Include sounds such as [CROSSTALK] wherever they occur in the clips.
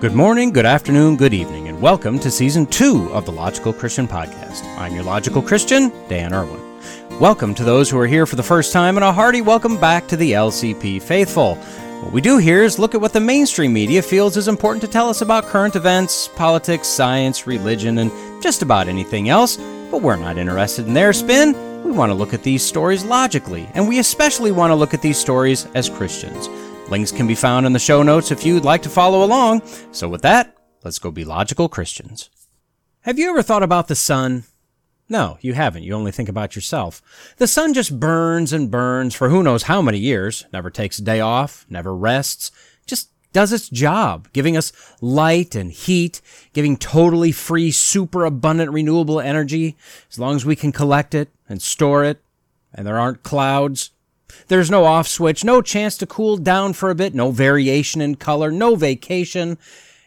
Good morning, good afternoon, good evening, and welcome to season two of the Logical Christian Podcast. I'm your Logical Christian, Dan Irwin. Welcome to those who are here for the first time, and a hearty welcome back to the LCP faithful. What we do here is look at what the mainstream media feels is important to tell us about current events, politics, science, religion, and just about anything else, but we're not interested in their spin. We want to look at these stories logically, and we especially want to look at these stories as Christians. Links can be found in the show notes if you'd like to follow along. So, with that, let's go be logical Christians. Have you ever thought about the sun? No, you haven't. You only think about yourself. The sun just burns and burns for who knows how many years, never takes a day off, never rests, just does its job, giving us light and heat, giving totally free, super abundant renewable energy as long as we can collect it and store it and there aren't clouds. There's no off switch, no chance to cool down for a bit, no variation in color, no vacation.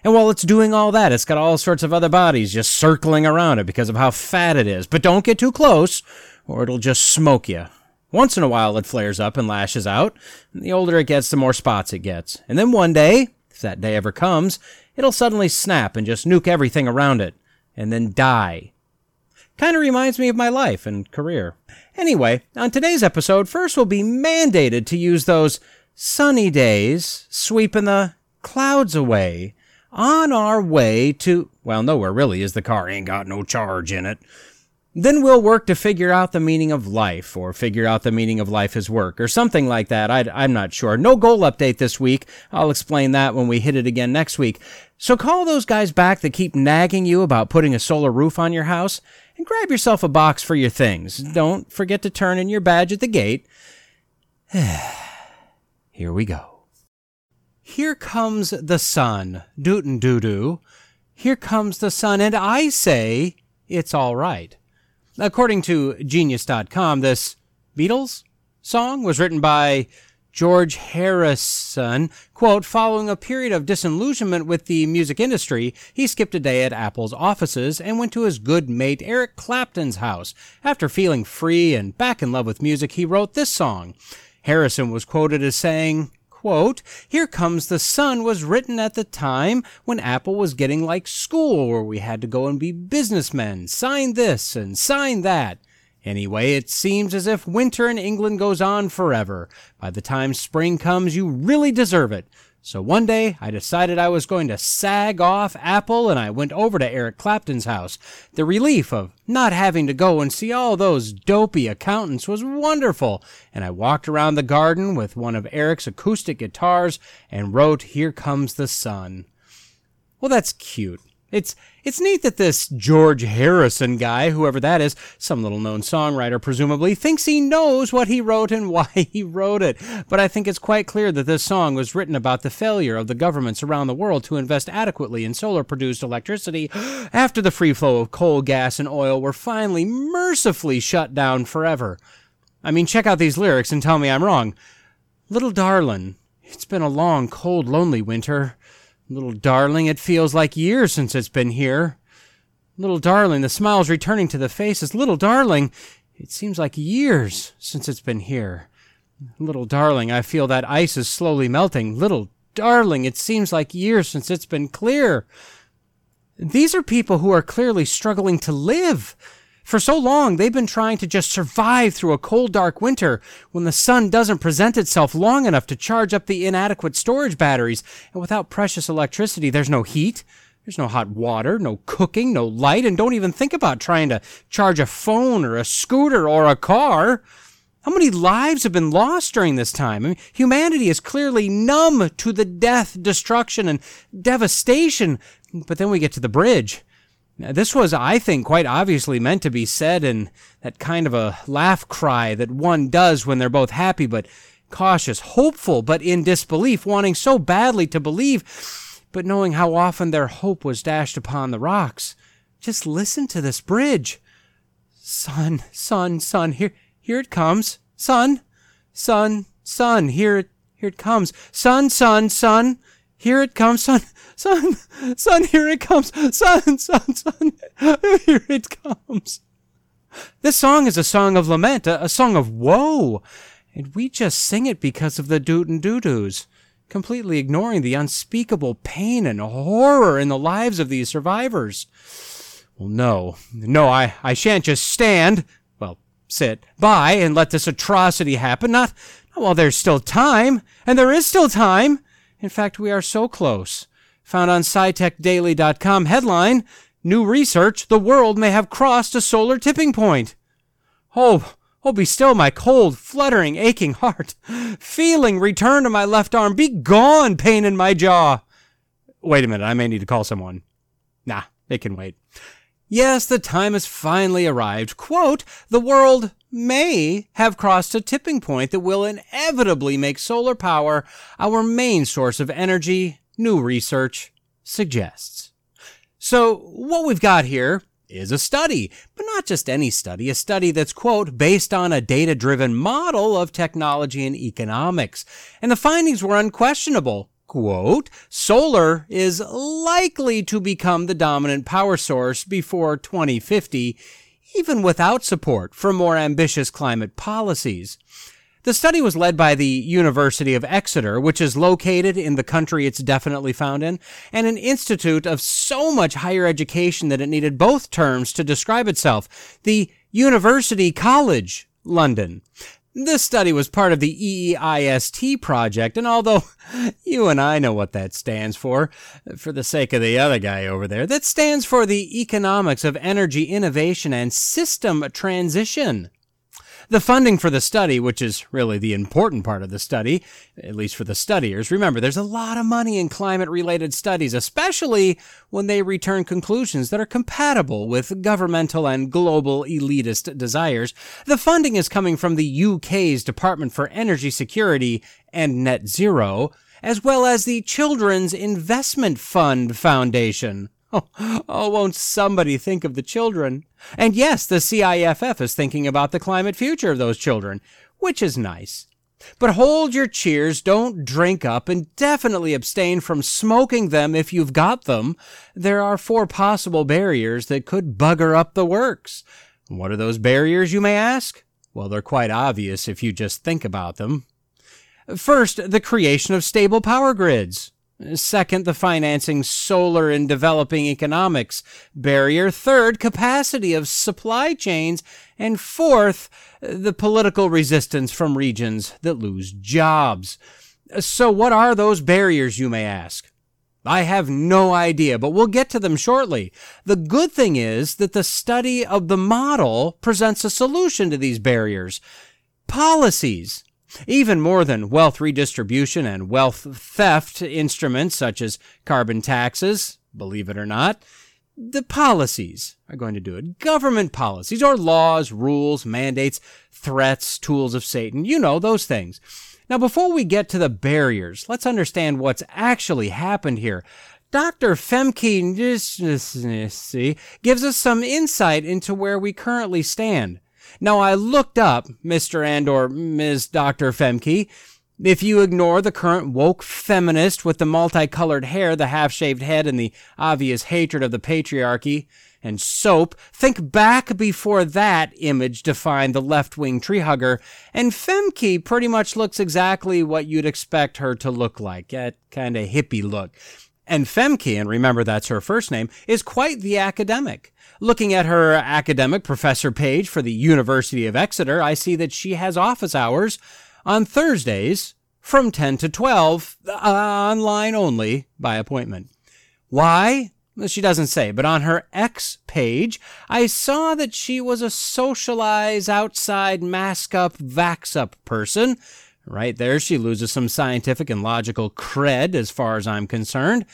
And while it's doing all that, it's got all sorts of other bodies just circling around it because of how fat it is. But don't get too close, or it'll just smoke you. Once in a while, it flares up and lashes out. And the older it gets, the more spots it gets. And then one day, if that day ever comes, it'll suddenly snap and just nuke everything around it, and then die. Kind of reminds me of my life and career. Anyway, on today's episode, first we'll be mandated to use those sunny days, sweeping the clouds away, on our way to, well, nowhere really, as the car ain't got no charge in it. Then we'll work to figure out the meaning of life, or figure out the meaning of life as work, or something like that. I, am not sure. No goal update this week. I'll explain that when we hit it again next week. So call those guys back that keep nagging you about putting a solar roof on your house and grab yourself a box for your things. Don't forget to turn in your badge at the gate. [SIGHS] Here we go. Here comes the sun, dootin' doo doo. Here comes the sun, and I say it's all right. According to Genius.com, this Beatles song was written by George Harrison, quote, following a period of disillusionment with the music industry, he skipped a day at Apple's offices and went to his good mate Eric Clapton's house. After feeling free and back in love with music, he wrote this song. Harrison was quoted as saying, quote, Here Comes the Sun was written at the time when Apple was getting like school where we had to go and be businessmen, sign this and sign that. Anyway, it seems as if winter in England goes on forever. By the time spring comes, you really deserve it. So one day, I decided I was going to sag off Apple and I went over to Eric Clapton's house. The relief of not having to go and see all those dopey accountants was wonderful, and I walked around the garden with one of Eric's acoustic guitars and wrote Here Comes the Sun. Well, that's cute. It's it's neat that this George Harrison guy, whoever that is, some little known songwriter presumably, thinks he knows what he wrote and [LAUGHS] why he wrote it. But I think it's quite clear that this song was written about the failure of the governments around the world to invest adequately in solar produced electricity [GASPS] after the free flow of coal, gas, and oil were finally mercifully shut down forever. I mean, check out these lyrics and tell me I'm wrong. Little darlin', it's been a long, cold, lonely winter. Little darling, it feels like years since it's been here. Little darling, the smile's returning to the faces. Little darling, it seems like years since it's been here. Little darling, I feel that ice is slowly melting. Little darling, it seems like years since it's been clear. These are people who are clearly struggling to live. For so long, they've been trying to just survive through a cold, dark winter when the sun doesn't present itself long enough to charge up the inadequate storage batteries. And without precious electricity, there's no heat, there's no hot water, no cooking, no light, and don't even think about trying to charge a phone or a scooter or a car. How many lives have been lost during this time? I mean, humanity is clearly numb to the death, destruction, and devastation. But then we get to the bridge now, this was, I think, quite obviously meant to be said in that kind of a laugh cry that one does when they're both happy but cautious, hopeful but in disbelief, wanting so badly to believe, but knowing how often their hope was dashed upon the rocks. Just listen to this bridge. Sun, sun, sun, here, here it comes. Sun, sun, sun, here here it comes. Sun, sun, sun, here it comes, son, son, son, here it comes, son, son, son, [LAUGHS] here it comes. This song is a song of lament, a, a song of woe, and we just sing it because of the doot and doo doos, completely ignoring the unspeakable pain and horror in the lives of these survivors. Well, no, no, I, I shan't just stand, well, sit by and let this atrocity happen. not, Not, while there's still time, and there is still time. In fact, we are so close. Found on SciTechDaily.com headline, New research, the world may have crossed a solar tipping point. Oh, oh, be still my cold, fluttering, aching heart. Feeling return to my left arm. Be gone, pain in my jaw. Wait a minute, I may need to call someone. Nah, it can wait. Yes, the time has finally arrived. Quote, the world may have crossed a tipping point that will inevitably make solar power our main source of energy, new research suggests. So, what we've got here is a study, but not just any study, a study that's, quote, based on a data driven model of technology and economics. And the findings were unquestionable. Quote, solar is likely to become the dominant power source before 2050 even without support for more ambitious climate policies. The study was led by the University of Exeter, which is located in the country it's definitely found in, and an institute of so much higher education that it needed both terms to describe itself. The University College London. This study was part of the EEIST project, and although [LAUGHS] you and I know what that stands for, for the sake of the other guy over there, that stands for the Economics of Energy Innovation and System Transition. The funding for the study, which is really the important part of the study, at least for the studiers, remember there's a lot of money in climate related studies, especially when they return conclusions that are compatible with governmental and global elitist desires. The funding is coming from the UK's Department for Energy Security and Net Zero, as well as the Children's Investment Fund Foundation. [LAUGHS] Oh, won't somebody think of the children? And yes, the CIFF is thinking about the climate future of those children, which is nice. But hold your cheers, don't drink up, and definitely abstain from smoking them if you've got them. There are four possible barriers that could bugger up the works. What are those barriers, you may ask? Well, they're quite obvious if you just think about them. First, the creation of stable power grids. Second, the financing solar and developing economics barrier. Third, capacity of supply chains. And fourth, the political resistance from regions that lose jobs. So what are those barriers, you may ask? I have no idea, but we'll get to them shortly. The good thing is that the study of the model presents a solution to these barriers. Policies even more than wealth redistribution and wealth theft instruments such as carbon taxes, believe it or not, the policies are going to do it. Government policies or laws, rules, mandates, threats, tools of Satan. You know, those things. Now, before we get to the barriers, let's understand what's actually happened here. Dr. Femke gives us some insight into where we currently stand. Now, I looked up Mr. and or Ms. Dr. Femke. If you ignore the current woke feminist with the multicolored hair, the half-shaved head, and the obvious hatred of the patriarchy and soap, think back before that image defined the left-wing tree hugger, and Femke pretty much looks exactly what you'd expect her to look like, that kind of hippie look. And Femke, and remember that's her first name, is quite the academic. Looking at her academic professor page for the University of Exeter, I see that she has office hours on Thursdays from 10 to 12, uh, online only by appointment. Why? She doesn't say, but on her X page, I saw that she was a socialize outside mask up, vax up person. Right there, she loses some scientific and logical cred as far as I'm concerned.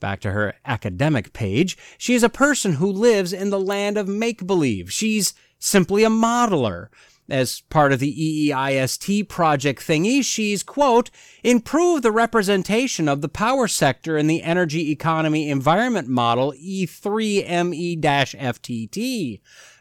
Back to her academic page, she is a person who lives in the land of make believe. She's simply a modeler. As part of the EEIST project thingy, she's, quote, improved the representation of the power sector in the energy economy environment model E3ME FTT.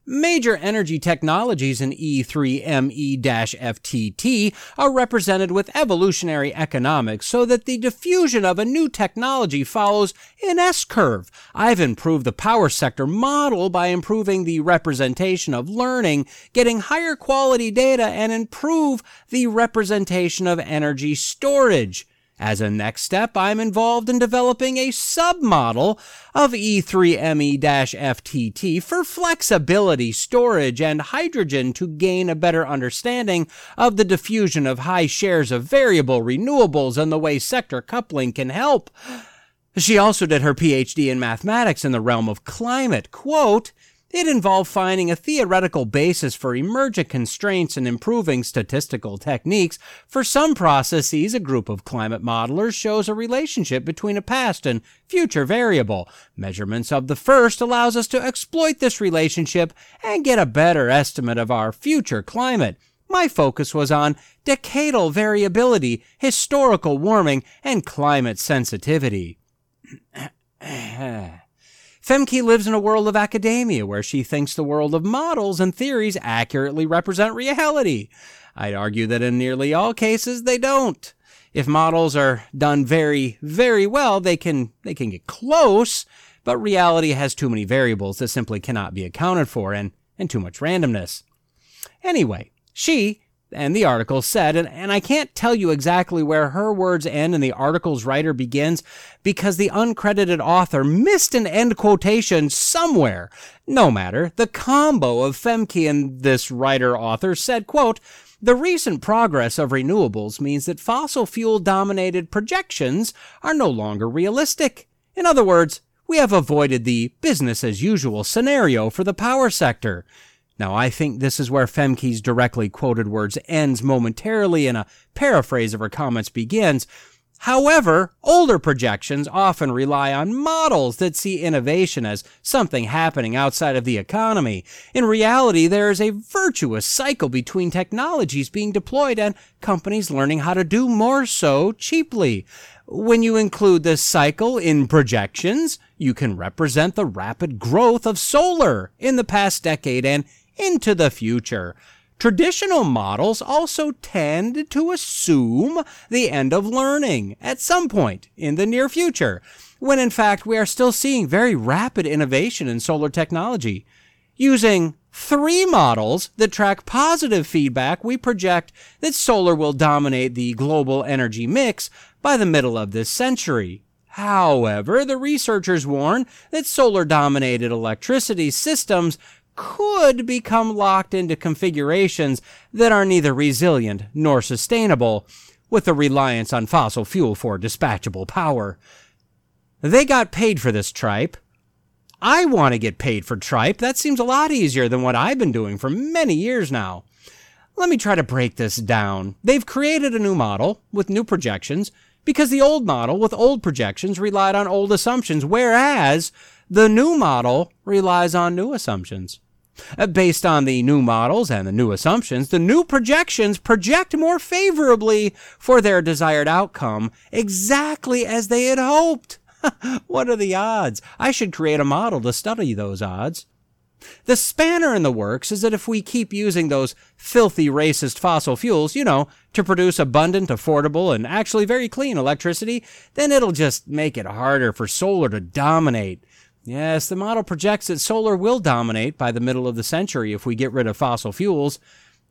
Major energy technologies in E3ME-FTT are represented with evolutionary economics so that the diffusion of a new technology follows an S-curve. I've improved the power sector model by improving the representation of learning, getting higher quality data, and improve the representation of energy storage. As a next step, I'm involved in developing a submodel of E3ME-FTT for flexibility, storage, and hydrogen to gain a better understanding of the diffusion of high shares of variable renewables and the way sector coupling can help. She also did her PhD in mathematics in the realm of climate. Quote, it involved finding a theoretical basis for emergent constraints and improving statistical techniques. For some processes, a group of climate modelers shows a relationship between a past and future variable. Measurements of the first allows us to exploit this relationship and get a better estimate of our future climate. My focus was on decadal variability, historical warming, and climate sensitivity. [CLEARS THROAT] [CLEARS THROAT] Femke lives in a world of academia where she thinks the world of models and theories accurately represent reality. I'd argue that in nearly all cases they don't. If models are done very, very well, they can, they can get close, but reality has too many variables that simply cannot be accounted for and, and too much randomness. Anyway, she and the article said, and, and I can't tell you exactly where her words end and the article's writer begins because the uncredited author missed an end quotation somewhere. No matter, the combo of Femke and this writer author said, quote, the recent progress of renewables means that fossil fuel dominated projections are no longer realistic. In other words, we have avoided the business as usual scenario for the power sector. Now, I think this is where Femke's directly quoted words ends momentarily and a paraphrase of her comments begins. However, older projections often rely on models that see innovation as something happening outside of the economy. In reality, there is a virtuous cycle between technologies being deployed and companies learning how to do more so cheaply. When you include this cycle in projections, you can represent the rapid growth of solar in the past decade and into the future. Traditional models also tend to assume the end of learning at some point in the near future, when in fact we are still seeing very rapid innovation in solar technology. Using three models that track positive feedback, we project that solar will dominate the global energy mix by the middle of this century. However, the researchers warn that solar dominated electricity systems could become locked into configurations that are neither resilient nor sustainable, with a reliance on fossil fuel for dispatchable power. They got paid for this tripe. I want to get paid for tripe. That seems a lot easier than what I've been doing for many years now. Let me try to break this down. They've created a new model with new projections because the old model with old projections relied on old assumptions, whereas the new model relies on new assumptions. Uh, based on the new models and the new assumptions, the new projections project more favorably for their desired outcome exactly as they had hoped. [LAUGHS] what are the odds? I should create a model to study those odds. The spanner in the works is that if we keep using those filthy racist fossil fuels, you know, to produce abundant, affordable, and actually very clean electricity, then it'll just make it harder for solar to dominate. Yes, the model projects that solar will dominate by the middle of the century if we get rid of fossil fuels.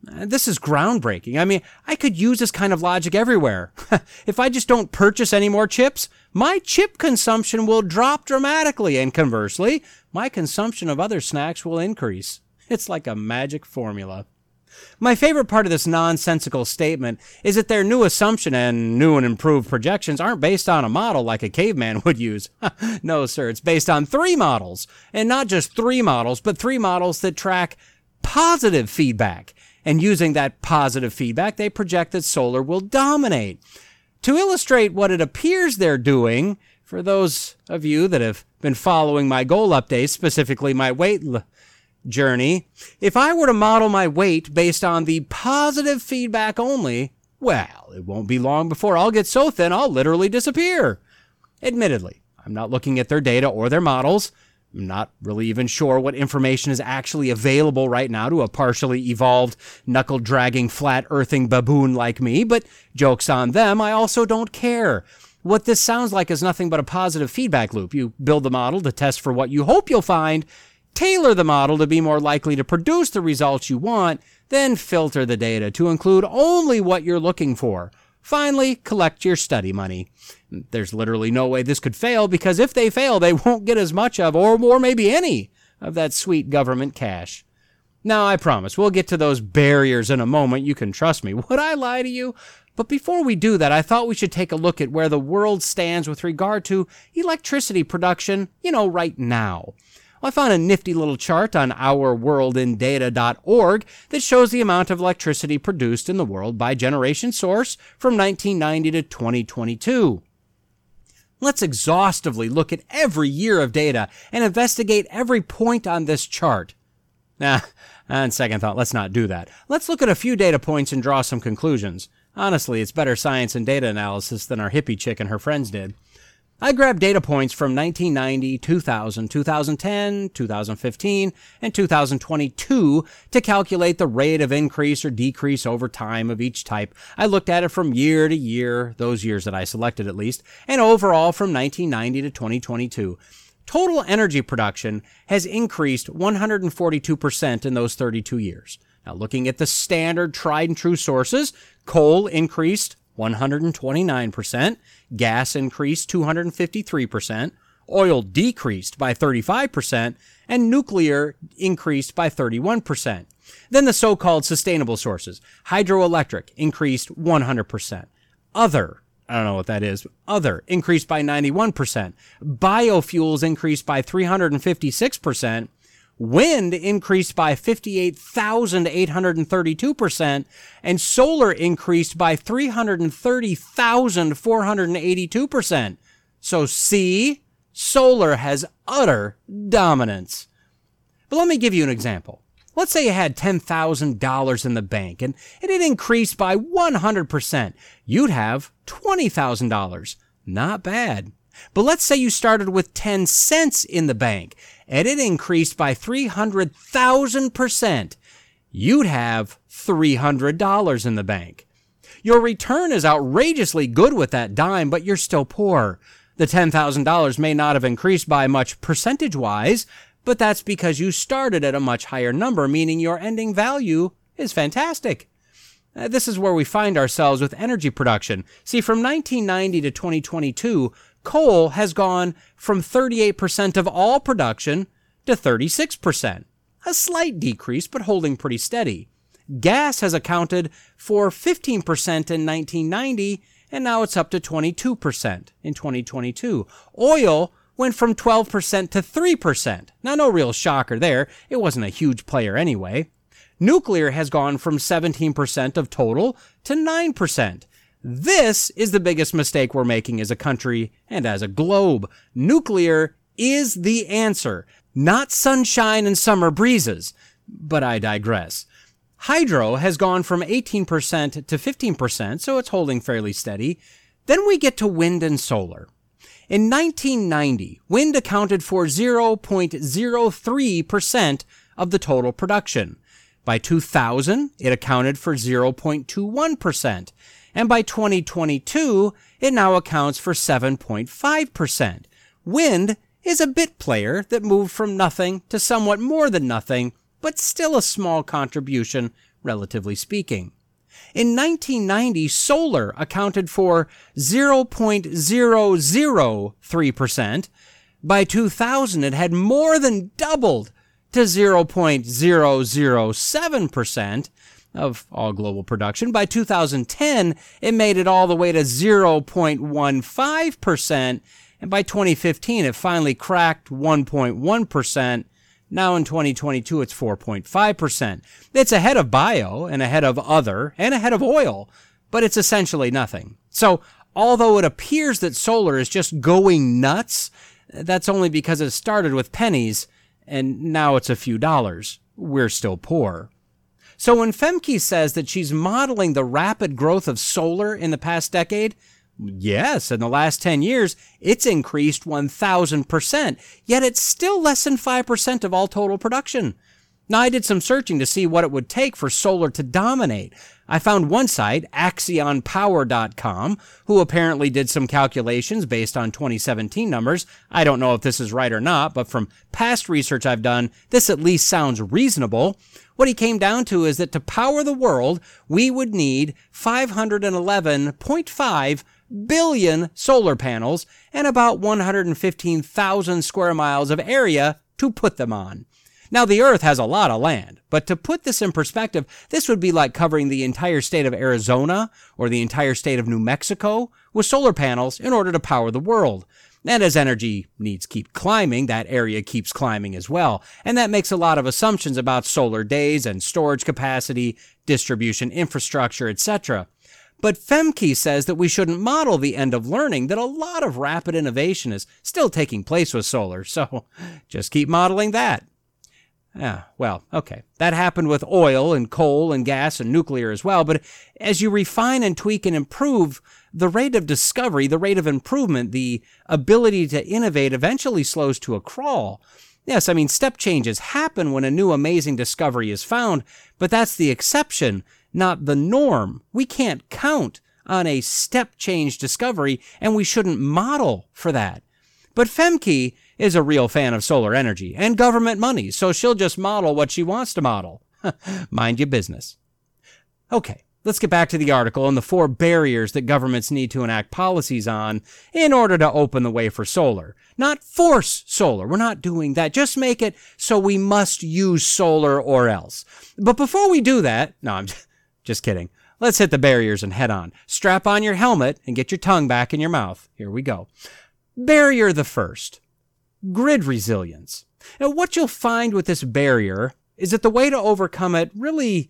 Uh, this is groundbreaking. I mean, I could use this kind of logic everywhere. [LAUGHS] if I just don't purchase any more chips, my chip consumption will drop dramatically, and conversely, my consumption of other snacks will increase. It's like a magic formula. My favorite part of this nonsensical statement is that their new assumption and new and improved projections aren't based on a model like a caveman [LAUGHS] would use. [LAUGHS] no, sir, it's based on three models. And not just three models, but three models that track positive feedback. And using that positive feedback, they project that solar will dominate. To illustrate what it appears they're doing, for those of you that have been following my goal updates, specifically my weight journey, if I were to model my weight based on the positive feedback only, well, it won't be long before I'll get so thin I'll literally disappear. Admittedly, I'm not looking at their data or their models. I'm not really even sure what information is actually available right now to a partially evolved, knuckle dragging, flat earthing baboon like me, but joke's on them, I also don't care. What this sounds like is nothing but a positive feedback loop. You build the model to test for what you hope you'll find, tailor the model to be more likely to produce the results you want, then filter the data to include only what you're looking for. Finally, collect your study money. There's literally no way this could fail because if they fail, they [LAUGHS] won't get as much of, or more, maybe any, of that sweet government cash. Now, I promise, we'll get to those barriers in a moment. You can trust me. [LAUGHS] Would I lie to you? But before we do that, I thought we should take a look at where the world stands with regard to electricity production, you know, right now. I found a nifty little chart on ourworldindata.org that shows the amount of electricity produced in the world by generation source from 1990 to 2022. Let's exhaustively look at every year of data and investigate every point on this chart. Nah, on second thought, let's not do that. Let's look at a few data points and draw some conclusions. Honestly, it's better science and data analysis than our hippie chick and her friends did. I grabbed data points from 1990, 2000, 2010, 2015, and 2022 to calculate the rate of increase or decrease over time of each type. I looked at it from year to year, those years that I selected at least, and overall from 1990 to 2022. Total energy production has increased 142% in those 32 years. Now, looking at the standard tried and true sources, coal increased 129%, gas increased 253%, oil decreased by 35%, and nuclear increased by 31%. Then the so-called sustainable sources. Hydroelectric increased 100%. Other, I don't know what that is, other increased by 91%. Biofuels increased by 356%. Wind increased by 58,832%, and solar increased by 330,482%. So, see, solar has utter dominance. But let me give you an example. Let's say you had $10,000 in the bank and it increased by 100%. You'd have $20,000. Not bad. But let's say you started with 10 cents in the bank and it increased by 300,000%, you'd have $300 in the bank. Your return is outrageously good with that dime, but you're still poor. The $10,000 may not have increased by much percentage wise, but that's because you started at a much higher number, meaning your ending value is fantastic. Uh, this is where we find ourselves with energy production. See, from 1990 to 2022, coal has gone from 38% of all production to 36%. A slight decrease, but holding pretty steady. Gas has accounted for 15% in 1990, and now it's up to 22% in 2022. Oil went from 12% to 3%. Now, no real shocker there. It wasn't a huge player anyway. Nuclear has gone from 17% of total to 9%. This is the biggest mistake we're making as a country and as a globe. Nuclear is the answer, not sunshine and summer breezes. But I digress. Hydro has gone from 18% to 15%, so it's holding fairly steady. Then we get to wind and solar. In 1990, wind accounted for 0.03% of the total production. By 2000, it accounted for 0.21% and by 2022, it now accounts for 7.5%. Wind is a bit player that moved from nothing to somewhat more than nothing, but still a small contribution, relatively speaking. In 1990, solar accounted for 0.003%. By 2000, it had more than doubled to 0.007% of all global production. By 2010, it made it all the way to 0.15%. And by 2015, it finally cracked 1.1%. Now in 2022, it's 4.5%. It's ahead of bio and ahead of other and ahead of oil, but it's essentially nothing. So although it appears that solar is just going nuts, that's only because it started with pennies and now it's a few dollars. We're still poor. So when Femke says that she's modeling the rapid growth of solar in the past decade, yes, in the last 10 years, it's increased 1000%, yet it's still less than 5% of all total production. Now, I did some searching to see what it would take for solar to dominate. I found one site, axionpower.com, who apparently did some calculations based on 2017 numbers. I don't know if this is right or not, but from past research I've done, this at least sounds reasonable What he came down to is that to power the world, we would need 511.5 billion solar panels and about 115,000 square miles of area to put them on. Now, the Earth has a lot of land, but to put this in perspective, this would be like covering the entire state of Arizona or the entire state of New Mexico with solar panels in order to power the world. And as energy needs keep climbing, that area keeps climbing as well. And that makes a lot of assumptions about solar days and storage capacity, distribution infrastructure, etc. But Femke says that we shouldn't model the end of learning, that a lot of rapid innovation is still taking place with solar. So [LAUGHS] just keep modeling that. Yeah, well, okay. That happened with oil and coal and gas and nuclear as well. But as you refine and tweak and improve, the rate of discovery, the rate of improvement, the ability to innovate eventually slows to a crawl. Yes, I mean, step changes happen when a new amazing discovery is found, but that's the exception, not the norm. We can't count on a step change discovery, and we shouldn't model for that. But Femke is a real fan of solar energy and government money, so she'll just model what she wants to model. [LAUGHS] Mind your business. Okay, let's get back to the article and the four barriers that governments need to enact policies on in order to open the way for solar. Not force solar. We're not doing that. Just make it so we must use solar or else. But before we do that, no, I'm [LAUGHS] just kidding. Let's hit the barriers and head on. Strap on your helmet and get your tongue back in your mouth. Here we go. Barrier the first grid resilience. Now, what you'll find with this barrier is that the way to overcome it really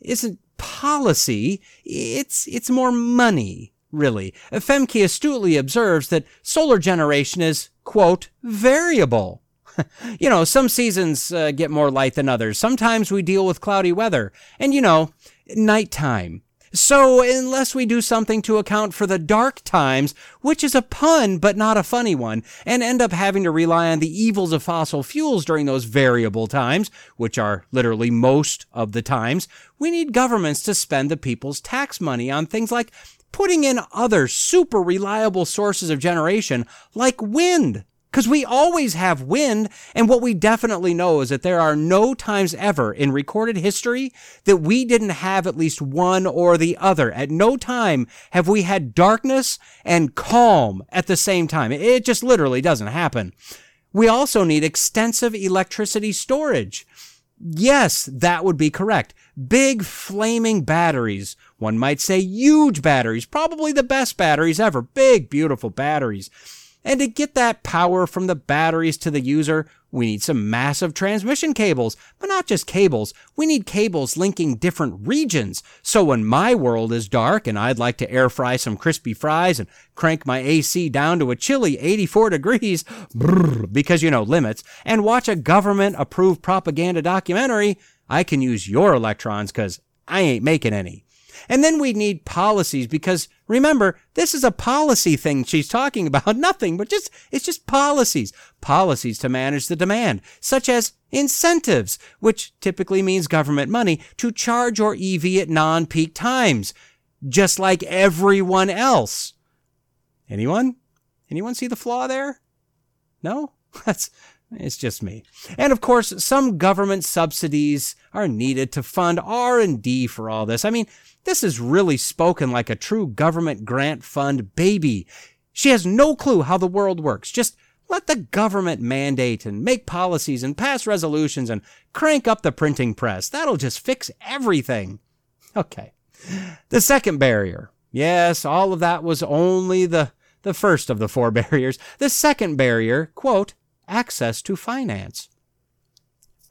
isn't policy, it's, it's more money, really. Femke astutely observes that solar generation is, quote, variable. [LAUGHS] you know, some seasons uh, get more light than others. Sometimes we deal with cloudy weather. And, you know, nighttime so, unless we do something to account for the dark times, which is a pun but not a funny one, and end up having to rely on the evils of fossil fuels during those variable times, which are literally most of the times, we need governments to spend the people's tax money on things like putting in other super reliable sources of generation like wind because we always have wind. And what we definitely know is that there are no times ever in recorded history that we didn't have at least one or the other. At no time have we had darkness and calm at the same time. It just literally doesn't happen. We also need extensive electricity storage. Yes, that would be correct. Big flaming batteries. One might say huge batteries, probably the best batteries ever. Big, beautiful batteries. And to get that power from the batteries to the user, we need some massive transmission cables. But not just cables, we need cables linking different regions. So when my world is dark and I'd like to air fry some crispy fries and crank my AC down to a chilly 84 degrees, brrr, because you know limits, and watch a government approved propaganda documentary, I can use your electrons because I ain't making any. And then we need policies because remember, this is a policy thing she's talking about. [LAUGHS] Nothing but just, it's just policies. Policies to manage the demand, such as incentives, which typically means government money to charge your EV at non-peak times, just like everyone else. Anyone? Anyone see the flaw there? No? [LAUGHS] That's, it's just me. And of course, some government subsidies are needed to fund R&D for all this. I mean, this is really spoken like a true government grant fund baby. She has no clue how the world works. Just let the government mandate and make policies and pass resolutions and crank up the printing press. That'll just fix everything. Okay. The second barrier. Yes, all of that was only the, the first of the four [LAUGHS] barriers. The second barrier, quote, access to finance.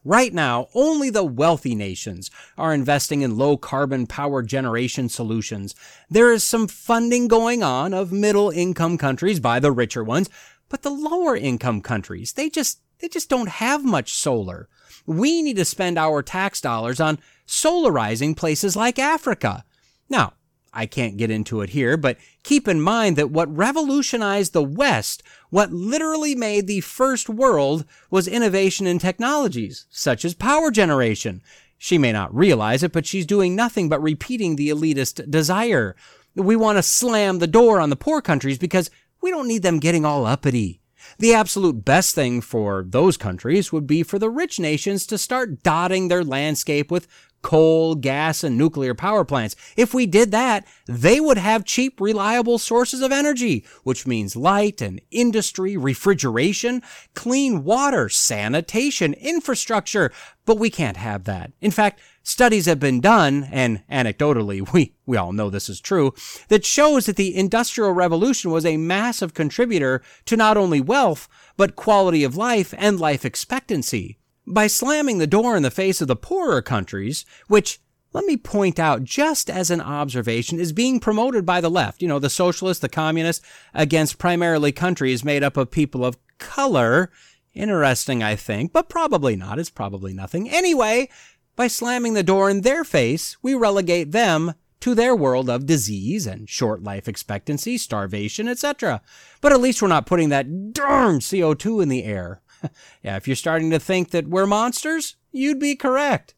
Right now, only the wealthy nations are investing in low carbon power generation solutions. There is some funding going on of middle income countries by the richer ones, but the lower income countries, they just, they just don't have much solar. We need to spend our tax dollars on solarizing places like Africa. Now, I can't get into it here, but keep in mind that what revolutionized the West, what literally made the first world, was innovation in technologies, such as power generation. She may not realize it, but she's doing nothing but repeating the elitist desire. We want to slam the door on the poor countries because we don't need them getting all uppity. The absolute best thing for those countries would be for the rich nations to start dotting their landscape with coal, gas, and nuclear power plants. If we did that, they would have cheap, reliable sources of energy, which means light and industry, refrigeration, clean water, sanitation, infrastructure. But we can't have that. In fact, studies have been done, and anecdotally, [LAUGHS] we, we all know this is true, that shows that the Industrial Revolution was a massive contributor to not only wealth, but quality of life and life expectancy by slamming the door in the face of the poorer countries, which let me point out just as an observation is being promoted by the left, you know, the socialists, the communists, against primarily countries made up of people of color. Interesting, I think, but probably not. It's probably nothing. Anyway, by slamming the door in their face, we relegate them to their world of disease and short life expectancy, starvation, etc. But at least we're not putting that darn CO2 in the air. [LAUGHS] yeah, if you're starting to think that we're monsters, you'd be correct.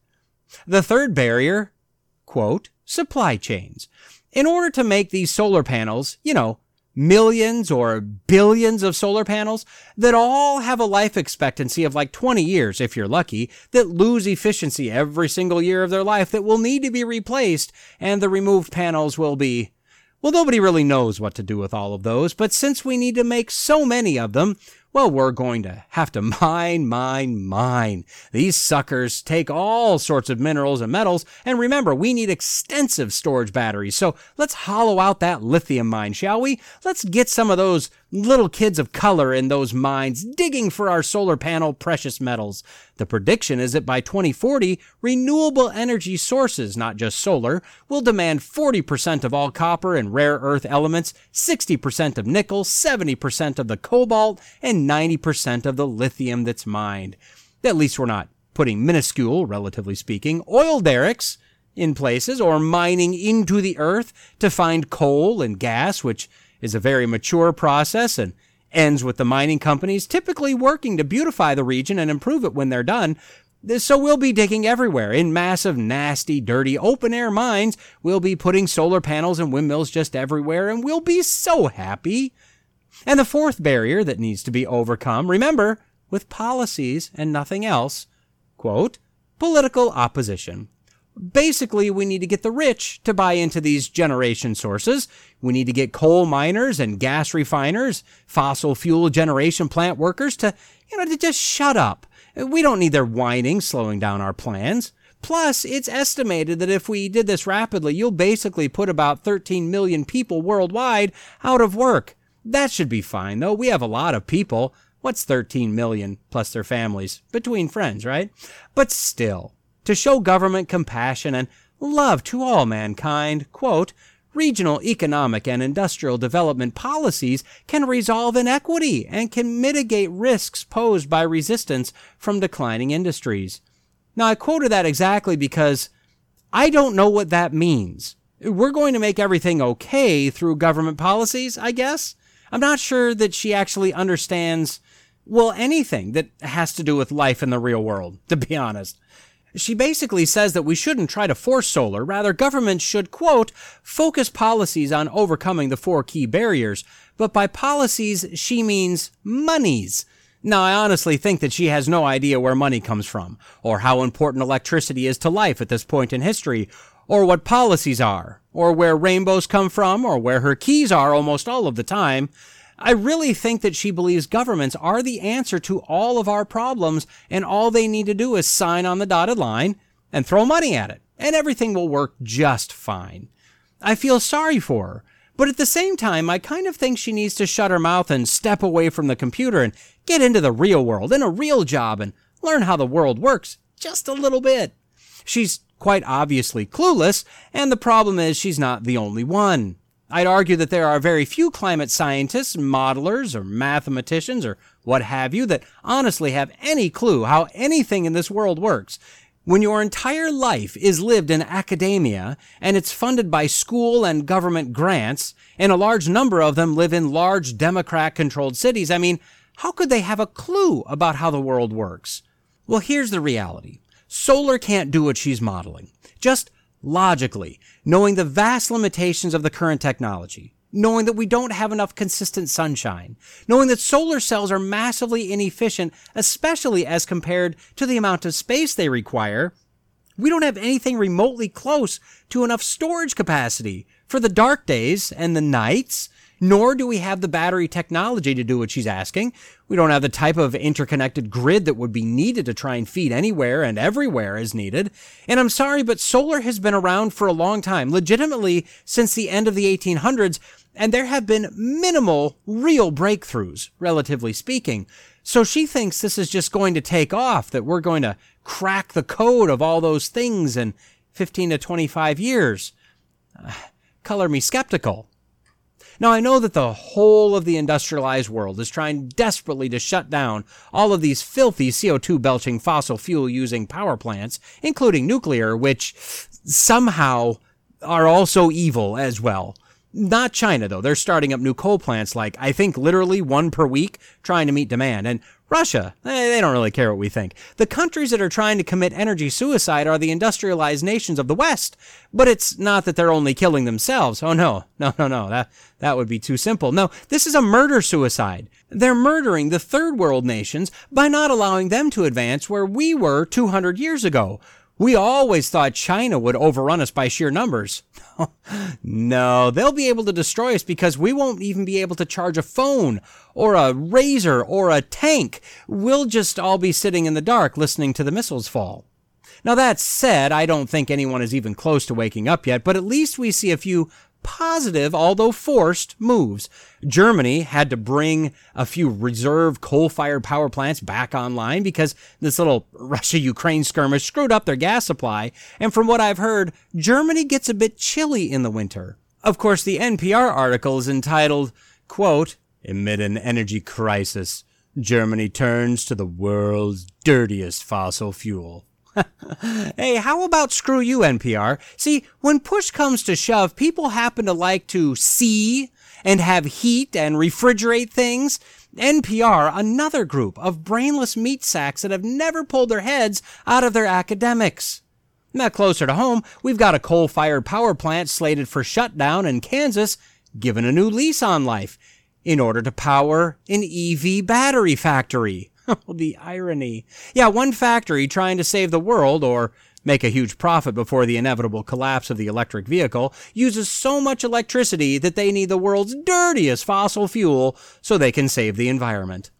The third barrier, quote, supply chains. In order to make these solar panels, you know, millions or billions of solar panels that all have a life expectancy of like 20 years, if you're lucky, that lose efficiency every single year of their life that will need to be replaced, and the removed panels will be well, nobody really knows what to do with all of those, but since we need to make so many of them, well, we're going to have to mine, mine, mine. These suckers take all sorts of minerals and metals, and remember, we need extensive storage batteries. So let's hollow out that lithium mine, shall we? Let's get some of those little kids of color in those mines digging for our solar panel precious metals. The prediction is that by 2040, renewable energy sources, not just solar, will demand 40% of all copper and rare earth elements, 60% of nickel, 70% of the cobalt, and 90% of the lithium that's mined. At least we're not putting minuscule, relatively speaking, oil derricks in places or mining into the earth to find coal and gas, which is a very mature process and ends with the mining companies typically working to beautify the region and improve it when they're done. So we'll be digging everywhere in massive, nasty, dirty, open air mines. We'll be putting solar panels and windmills just everywhere, and we'll be so happy. And the fourth barrier that needs to be overcome, remember, with policies and nothing else, quote, political opposition. Basically, we need to get the rich to buy into these generation sources. We need to get coal miners and gas refiners, fossil fuel generation plant workers to, you know, to just shut up. We don't need their whining slowing down our plans. Plus, it's estimated that if we did this rapidly, you'll basically put about 13 million people worldwide out of work. That should be fine, though. We have a lot of people. What's 13 million plus their families? Between friends, right? But still, to show government compassion and love to all mankind, quote, regional economic and industrial development policies can resolve inequity and can mitigate risks posed by resistance from declining industries. Now, I quoted that exactly because I don't know what that means. We're going to make everything okay through government policies, I guess. I'm not sure that she actually understands, well, anything that has to do with life in the real world, to be honest. She basically says that we shouldn't try to force solar. Rather, governments should, quote, focus policies on overcoming the four key barriers. But by policies, she means monies. Now, I honestly think that she has no idea where money comes from, or how important electricity is to life at this point in history, or what policies are, or where rainbows come from, or where her keys are almost all of the time. I really think that she believes governments are the answer to all of our problems, and all they need to do is sign on the dotted line and throw money at it, and everything will work just fine. I feel sorry for her, but at the same time, I kind of think she needs to shut her mouth and step away from the computer and get into the real world, in a real job, and learn how the world works just a little bit. She's quite obviously clueless, and the problem is she's not the only one. I'd argue that there are very few climate scientists, modelers, or mathematicians, or what have you, that honestly have any clue how anything in this world works. When your entire life is lived in academia, and it's funded by school and government grants, and a large number of them live in large Democrat controlled cities, I mean, how could they have a clue about how the world works? Well, here's the reality. Solar can't do what she's modeling. Just logically, knowing the vast limitations of the current technology. knowing that we don't have enough consistent sunshine, knowing that solar cells are massively inefficient, especially as compared to the amount of space they require, we don't have anything remotely close to enough storage capacity for the dark days and the nights, nor do we have the battery technology to do what she's asking. We don't have the type of interconnected grid that would be needed to try and feed anywhere and everywhere as needed. And I'm sorry, but solar has been around for a long time, legitimately since the end of the 1800s, and there have been minimal real breakthroughs, relatively speaking. So she thinks this is just going to take off, that we're going to crack the code of all those things in 15 to 25 years. Uh, [SIGHS] color me skeptical. Now, I know that the whole of the industrialized world is trying desperately to shut down all of these filthy CO2 belching fossil fuel using power plants, including nuclear, which somehow are also evil as well. Not China, though. They're starting up new coal plants, like, I think literally one per week, trying to meet demand. And Russia, they don't really care what we think. The countries that are trying to commit energy suicide are the industrialized nations of the West. But it's not that they're only killing themselves. Oh no, no, no, no, that, that would be too simple. No, this is a murder suicide. They're murdering the third world nations by not allowing them to advance where we were 200 years ago. We always thought China would overrun us by sheer numbers. [LAUGHS] no, they'll be able to destroy us because we won't even be able to charge a phone or a razor or a tank. We'll just all be sitting in the dark listening to the missiles fall. Now that said, I don't think anyone is even close to waking up yet, but at least we see a few positive, although forced, moves. Germany had to bring a few reserve coal fired power plants back online because this little [LAUGHS] Russia Ukraine skirmish screwed up their gas supply. And from what I've heard, Germany gets a bit chilly in the winter. Of course, the NPR article is entitled, quote, Amid an energy crisis, Germany turns to the world's dirtiest fossil fuel. [LAUGHS] hey, how about screw you, NPR? See, when push comes to shove, people happen to like to see and have heat and refrigerate things. NPR, another group of brainless meat sacks that have never pulled their heads out of their academics. Now, closer to home, we've got a coal fired power plant slated for shutdown in Kansas, given a new lease on life in order to power an EV battery factory. [LAUGHS] the irony. Yeah, one factory trying to save the world or make a huge profit before the inevitable collapse of the electric vehicle uses so much electricity that they need the world's dirtiest fossil fuel so they can save the environment.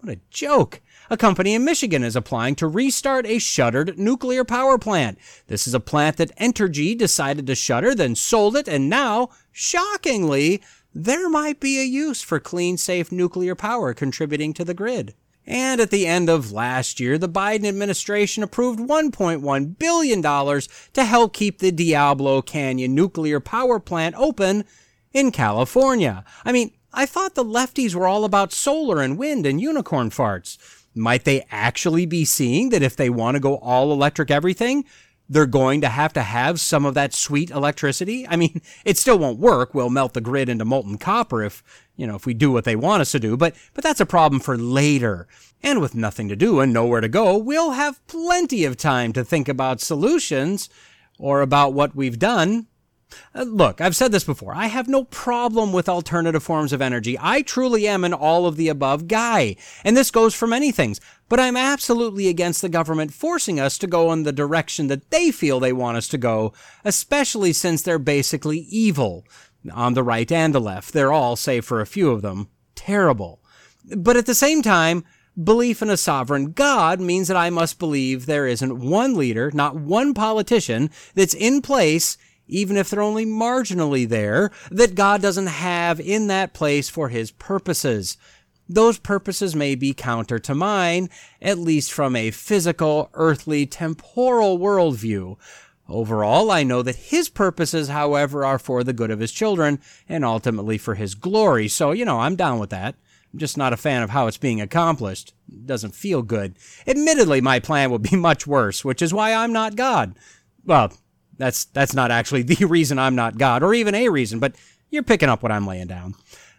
What a joke! A company in Michigan is applying to restart a shuttered nuclear power plant. This is a plant that Entergy decided to shutter, then sold it, and now, shockingly, there might be a use for clean, safe nuclear power contributing to the grid. And at the end of last year, the Biden administration approved $1.1 billion to help keep the Diablo Canyon nuclear power plant open in California. I mean, I thought the lefties were all about solar and wind and unicorn farts. Might they actually be seeing that if they want to go all electric everything, they're going to have to have some of that sweet electricity? I mean, [LAUGHS] it still won't work. We'll melt the grid into molten copper if you know, if we do what they want us to do, but, but that's a problem for later. And with nothing to do and nowhere to go, we'll have plenty of time to think about solutions or about what we've done. Uh, look, I've said this before. I have no problem with alternative forms of energy. I truly am an all of the above guy. And this goes for many things. But I'm absolutely against the government forcing us to go in the direction that they feel they want us to go, especially since they're basically evil on the right and the left. They're all, save for a few of them, terrible. But at the same time, belief in a sovereign God means that I must believe there isn't one leader, not one politician, that's in place, even if they're only marginally there, that God doesn't have in that place for his purposes. Those purposes may be counter to mine, at least from a physical, earthly, temporal worldview. Overall, I know that his purposes, however, are for the good of his children and ultimately for his glory. So, you know, I'm down with that. I'm just not a fan of how it's being accomplished. It doesn't feel good. Admittedly, my plan would be [LAUGHS] much worse, which is why I'm not God. Well, that's that's not actually the [LAUGHS] reason I'm not God or even a reason, but you're picking up what I'm laying down.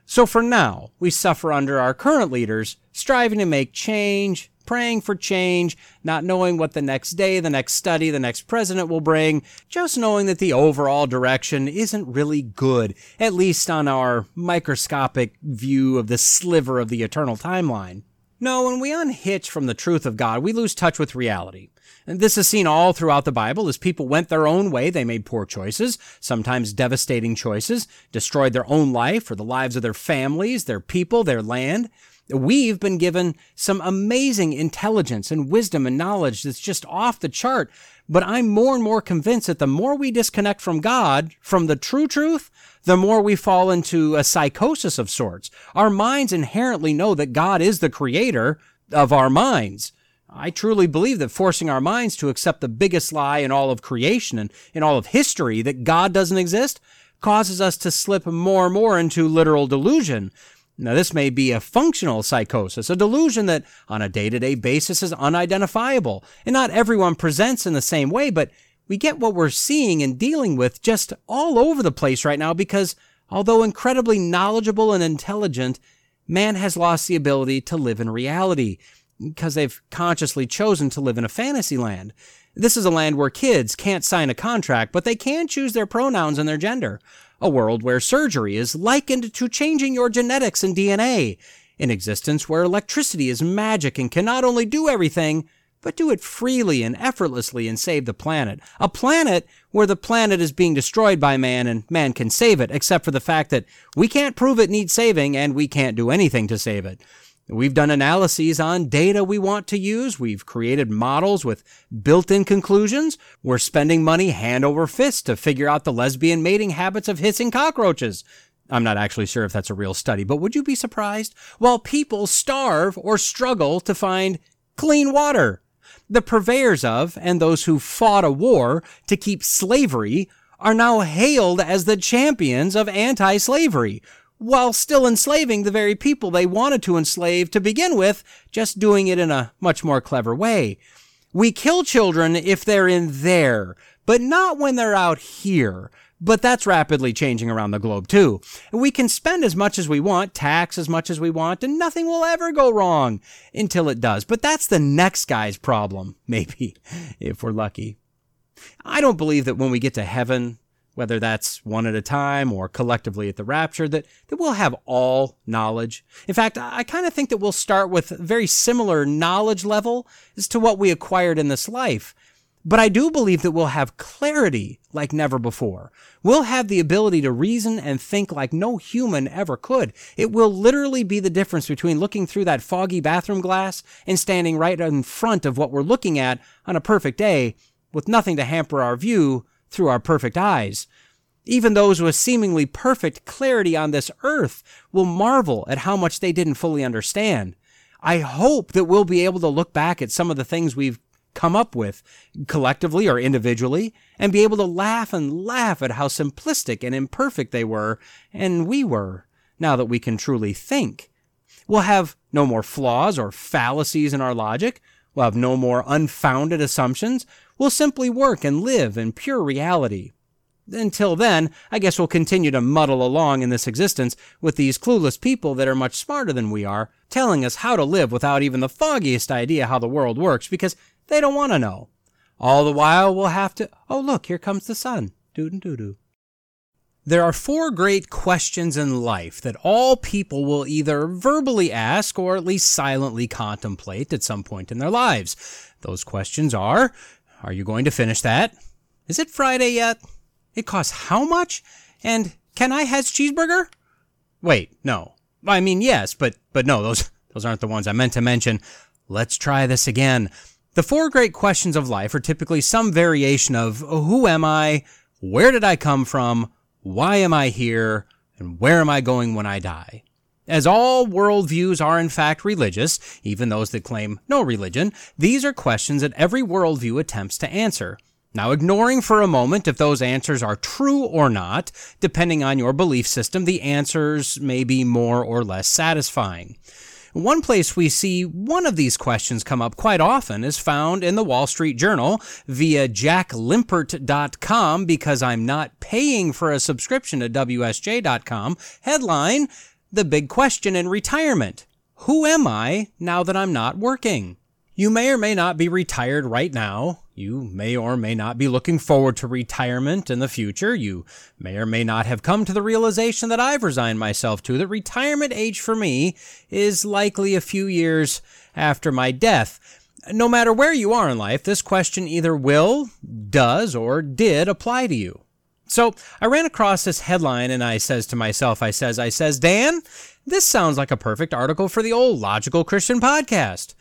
So for now, we suffer under our current leaders, striving to make change, praying for change, not knowing what the next day, the next study, the next president will bring, just knowing that the overall direction isn't really good, at least on our microscopic view of the sliver of the eternal timeline. No, when we unhitch from the truth of God, we lose touch with reality. And this is seen all throughout the Bible. As people went their own way, they made poor choices, sometimes devastating choices, destroyed their own life or the lives of their families, their people, their land. We've been given some amazing intelligence and wisdom and knowledge that's just off the chart. But I'm more and more convinced that the more we disconnect from God, from the true truth, the more we fall into a psychosis of sorts. Our minds inherently know that God is the creator of our minds. I truly believe that forcing our minds to accept the biggest lie in all of creation and in all of history, that God doesn't exist, causes us to slip more and more into literal delusion. Now, this may be a functional psychosis, a delusion that on a day to day basis is unidentifiable, and not everyone presents in the same way, but we get what we're seeing and dealing with just all over the place right now because, although incredibly knowledgeable and intelligent, man has lost the ability to live in reality because they've consciously chosen to live in a fantasy land. This is a land where kids can't sign a contract, but they can choose their pronouns and their gender. A world where surgery is likened to changing your genetics and DNA. An existence where electricity is magic and can not only do everything, but do it freely and effortlessly and save the planet. A planet where the planet is being destroyed by man and man can save it, except for the fact that we can't prove it needs saving and we can't do anything to save it. We've done analyses on data we want to use. We've created models with built-in conclusions. We're spending money hand over fist to figure out the lesbian mating habits of hissing cockroaches. I'm not actually sure if that's a real study, but would you be surprised? While people starve or struggle to find clean water. The purveyors of and those who fought a war to keep slavery are now hailed as the champions of anti-slavery while still enslaving the very people they wanted to enslave to begin with, just doing it in a much more clever way. We kill children if they're in there, but not when they're out here. But that's rapidly changing around the globe too. We can spend as much as we want, tax as much as we want, and nothing will ever go wrong until it does. But that's the next guy's problem, [LAUGHS] maybe, if we're lucky. I don't believe that when we get to heaven, whether that's one at a time or collectively at the rapture, that, that we'll have all knowledge. In fact, I kind of think that we'll start with very similar knowledge level as to what we acquired in this life. But I do believe that we'll have clarity like never before. We'll have the ability to reason and think like no human ever could. It will literally be the difference between looking through that foggy bathroom glass and standing right in front of what we're looking at on a perfect day with nothing to hamper our view through our perfect eyes. Even those with seemingly perfect clarity on this earth will marvel at how much they didn't fully understand. I hope that we'll be able to look back at some of the things we've come up with collectively or individually and be able to laugh and laugh at how simplistic and imperfect they were and we were now that we can truly think. We'll have no more flaws or fallacies in our logic. We'll have no more unfounded assumptions will simply work and live in pure reality. Until then, I guess we'll continue to muddle along in this existence with these clueless people that are much smarter than we are, telling us how to live without even the foggiest idea how the world works because they don't want to know. All the while, we'll have to, oh, look, here comes the sun. Doo doo doo. There are four great questions in life that all people will either verbally ask or at least silently contemplate at some point in their lives. Those questions are are you going to finish that? Is it Friday yet? It costs how much? And can I has cheeseburger? Wait, no. I mean, yes, but but no, those those aren't the ones I meant to mention. Let's try this again. The four great questions of life are typically some variation of oh, who am I? Where did I come from? Why am I here? And where am I going when I die? As all worldviews are in fact religious, even those that claim no religion, these are questions that every worldview attempts to answer. Now, ignoring for a moment if those answers are true or not, depending on your belief system, the answers may be more or less satisfying. One place we see one of these questions come up quite often is found in the Wall Street Journal via jacklimpert.com because I'm not paying for a subscription to WSJ.com. Headline the big question in retirement. Who am I now that I'm not working? You may or may not be retired right now. You may or may not be looking forward to retirement in the future. You may or may not have come to the realization that I've resigned myself to that retirement age for me is likely a few years after my death. No matter where you are in life, this question either will, does, or did apply to you. So I ran across this headline and I says to myself, I says, I says, Dan, this sounds like a perfect article for the old Logical Christian podcast.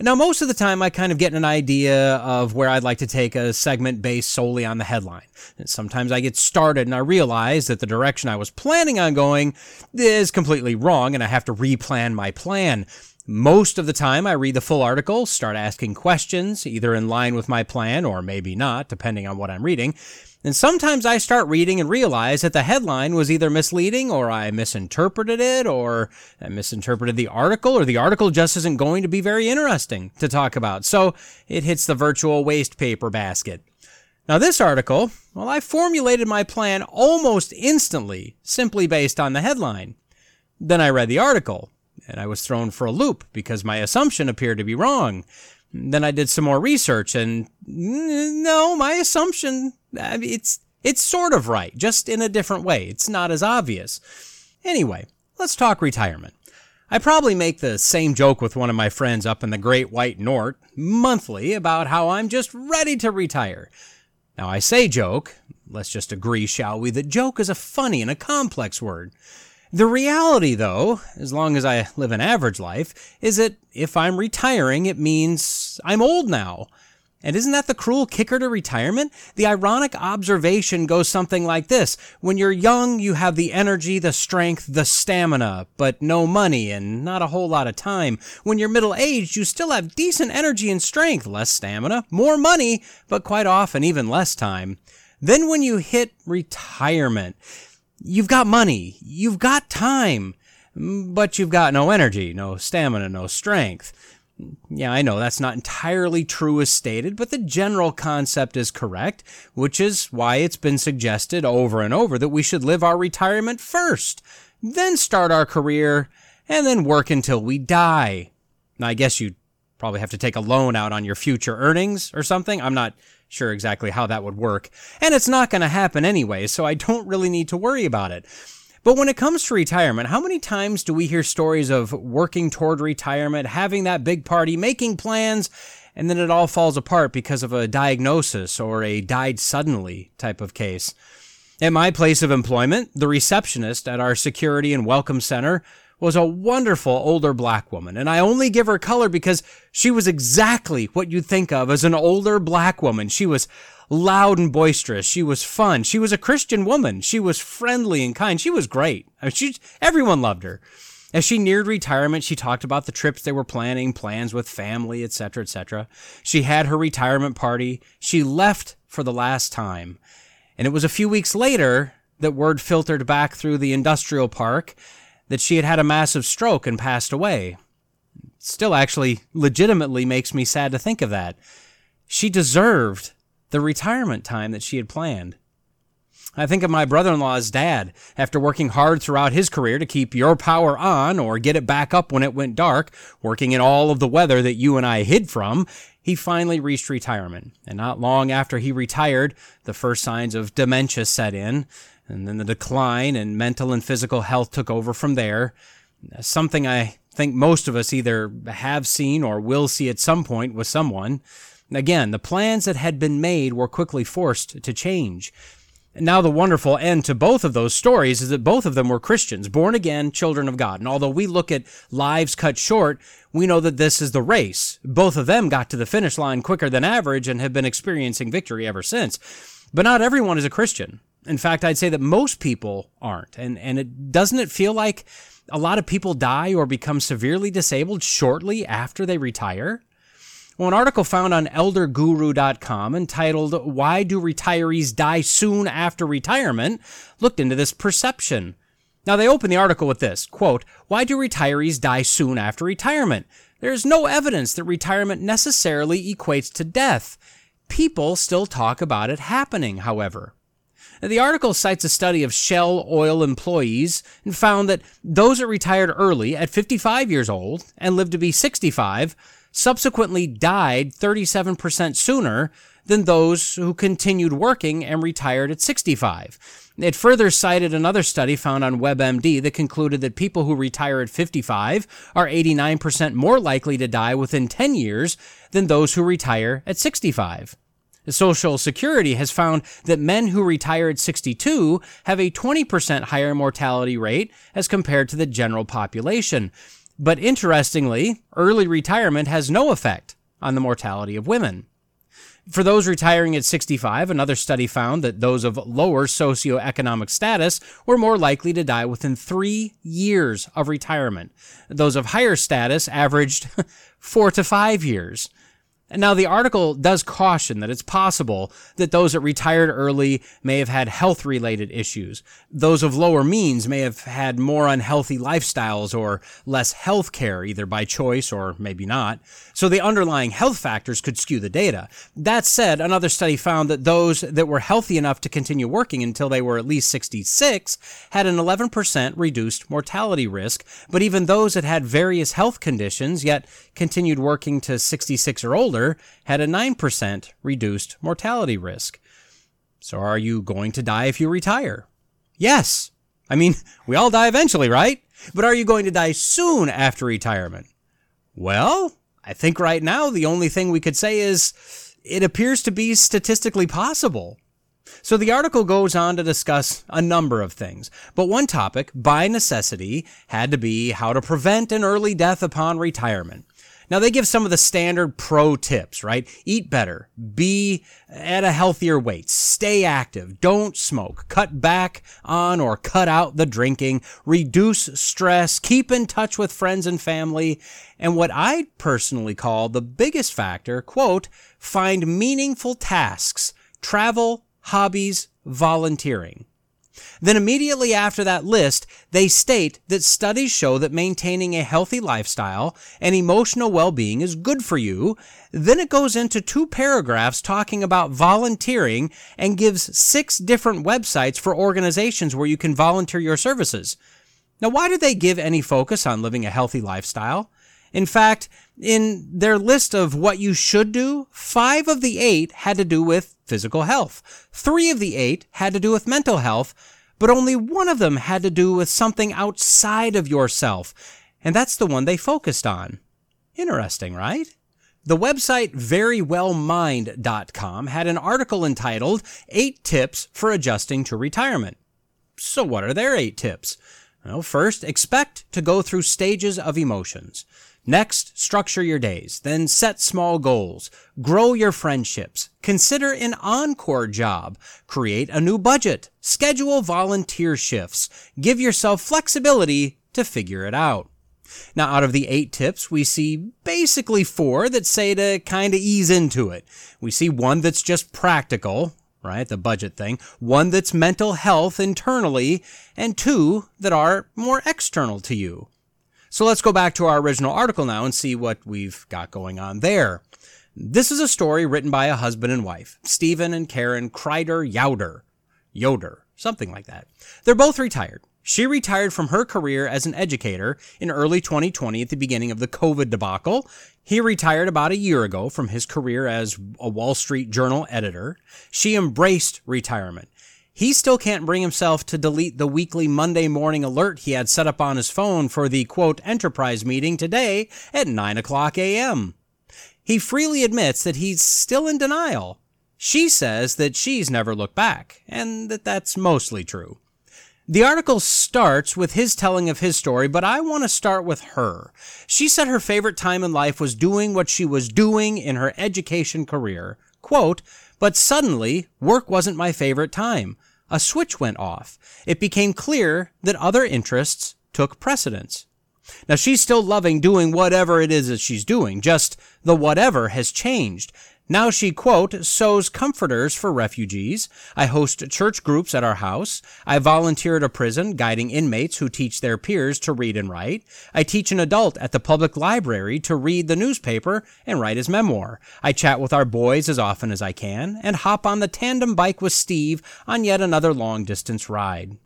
Now, most of the time, I kind of get an idea of where I'd like to take a segment based solely on the headline. And sometimes I get started and I realize that the direction I was planning on going is completely wrong and I have to replan my plan. Most of the time, I read the full article, start asking questions, either in line with my plan or maybe not, depending on what I'm reading. And sometimes I start reading and realize that the headline was either misleading or I misinterpreted it or I misinterpreted the article or the article just isn't going to be very interesting to talk about. So it hits the virtual waste paper basket. Now, this article, well, I formulated my plan almost instantly, simply based on the headline. Then I read the article, and I was thrown for a loop because my assumption appeared to be wrong. Then I did some more research, and mm, no, my assumption it's it's sort of right, just in a different way. It's not as obvious. Anyway, let's talk retirement. I probably make the same joke with one of my friends up in the Great White North monthly about how I'm just ready to retire. Now, I say joke. Let's just agree, shall we, that joke is a funny and a complex word. The reality, though, as long as I live an average life, is that if I'm retiring, it means I'm old now. And isn't that the cruel kicker to retirement? The ironic observation goes something like this. When you're young, you have the energy, the strength, the stamina, but no money and not a whole lot of time. When you're middle aged, you still have decent energy and strength, less stamina, more money, but quite often even less time. Then when you hit retirement, you've got money, you've got time, but you've got no energy, no stamina, no strength. Yeah, I know that's not entirely true as stated, but the general concept is correct, which is why it's been suggested over and over that we should live our retirement first, then start our career, and then work until we die. Now, I guess you'd probably have to take a loan out on your future earnings or something. I'm not sure exactly how that would work. And it's not going to happen anyway, so I don't really need to worry about it. But when it comes to retirement, how many times do we hear stories of working toward retirement, having that big party, making plans, and then it all falls apart because of a diagnosis or a died suddenly type of case? At my place of employment, the receptionist at our security and welcome center was a wonderful older black woman, and I only give her color because she was exactly what you'd think of as an older black woman. She was loud and boisterous. She was fun. She was a Christian woman. She was friendly and kind. She was great. I mean, she, everyone loved her. As she neared retirement, she talked about the trips they were planning, plans with family, etc., etc. She had her retirement party. She left for the last time. And it was a few weeks later that word filtered back through the industrial park that she had had a massive stroke and passed away. Still actually legitimately makes me sad to think of that. She deserved the retirement time that she had planned. I think of my brother in law's dad. After working hard throughout his career to keep your power on or get it back up when it went dark, working in all of the weather that you and I hid from, he finally reached retirement. And not long after he retired, the first signs of dementia set in, and then the decline in mental and physical health took over from there. Something I think most of us either have seen or will see at some point with someone. Again, the plans that had been made were quickly forced to change. Now, the wonderful end to both of those stories is that both of them were Christians, born again, children of God. And although we look at lives cut short, we know that this is the race. Both of them got to the finish line quicker than average and have been experiencing victory ever since. But not everyone is a Christian. In fact, I'd say that most people aren't. And, and it doesn't it feel like a lot of people die or become severely disabled shortly after they retire? Well, an article found on elderguru.com entitled Why Do Retirees Die Soon After Retirement looked into this perception. Now, they open the article with this quote, Why do retirees die soon after retirement? There's no evidence that retirement necessarily equates to death. People still talk about it happening, however. The article cites a study of Shell oil employees and found that those that retired early at 55 years old and lived to be 65 subsequently died 37% sooner than those who continued working and retired at 65. It further cited another study found on WebMD that concluded that people who retire at 55 are 89% more likely to die within 10 years than those who retire at 65. Social Security has found that men who retire at 62 have a 20% higher mortality rate as compared to the general population. But interestingly, early retirement has no effect on the mortality of women. For those retiring at 65, another study found that those of lower socioeconomic status were more likely to die within three years of retirement. Those of higher status averaged [LAUGHS] four to five years. And now the article does caution that it's possible that those that retired early may have had health related issues. Those of lower means may have had more unhealthy lifestyles or less health care, either by choice or maybe not. So the underlying health factors could skew the data. That said, another study found that those that were healthy enough to continue working until they were at least 66 had an 11% reduced mortality risk, but even those that had various health conditions yet continued working to 66 or older had a 9% reduced mortality risk. So are you going to die if you retire? Yes. I mean, [LAUGHS] we all die eventually, right? But are you going to die soon after retirement? Well, I think right now the only thing we could say is it appears to be statistically possible. So the article goes on to discuss a number of things, but one topic, by necessity, had to be how to prevent an early death upon retirement. Now they give some of the standard pro tips, right? Eat better, be at a healthier weight, stay active, don't smoke, cut back on or cut out the drinking, reduce stress, keep in touch with friends and family, and what I personally call the biggest factor, quote, find meaningful tasks, travel, hobbies, volunteering. Then immediately after that list, they state that studies show that maintaining a healthy lifestyle and emotional well-being is good for you. Then it goes into two paragraphs talking about volunteering and gives six different websites for organizations where you can volunteer your services. Now, why do they give any focus on living a healthy lifestyle? In fact, in their list of what you should do, five of the eight had to do with physical health. Three of the eight had to do with mental health, but only one of them had to do with something outside of yourself. And that's the one they focused on. Interesting, right? The website verywellmind.com had an article entitled Eight Tips for Adjusting to Retirement. So what are their eight tips? Well, first, expect to go through stages of emotions. Next, structure your days. Then set small goals. Grow your friendships. Consider an encore job. Create a new budget. Schedule volunteer shifts. Give yourself flexibility to figure it out. Now, out of the eight tips, we see basically four that say to kind of ease into it. We see one that's just practical, right? The budget thing. One that's mental health internally, and two that are more external to you. So let's go back to our original article now and see what we've got going on there. This is a story written by a husband and wife, Stephen and Karen Kreider Yoder. Yoder, something like that. They're both retired. She retired from her career as an educator in early 2020 at the beginning of the COVID debacle. He retired about a year ago from his career as a Wall Street Journal editor. She embraced retirement. He still can't bring himself to delete the weekly Monday morning alert he had set up on his phone for the quote enterprise meeting today at 9 o'clock a.m. He freely admits that he's still in denial. She says that she's never looked back, and that that's mostly true. The article starts with his telling of his story, but I want to start with her. She said her favorite time in life was doing what she was doing in her education career. Quote, but suddenly, work wasn't my favorite time. A switch went off. It became clear that other interests took precedence. Now she's still loving doing whatever it is that she's doing, just the whatever has changed. Now she, quote, sews comforters for refugees. I host church groups at our house. I volunteer at a prison, guiding inmates who teach their peers to read and write. I teach an adult at the public library to read the newspaper and write his memoir. I chat with our boys as often as I can and hop on the tandem bike with Steve on yet another long distance ride.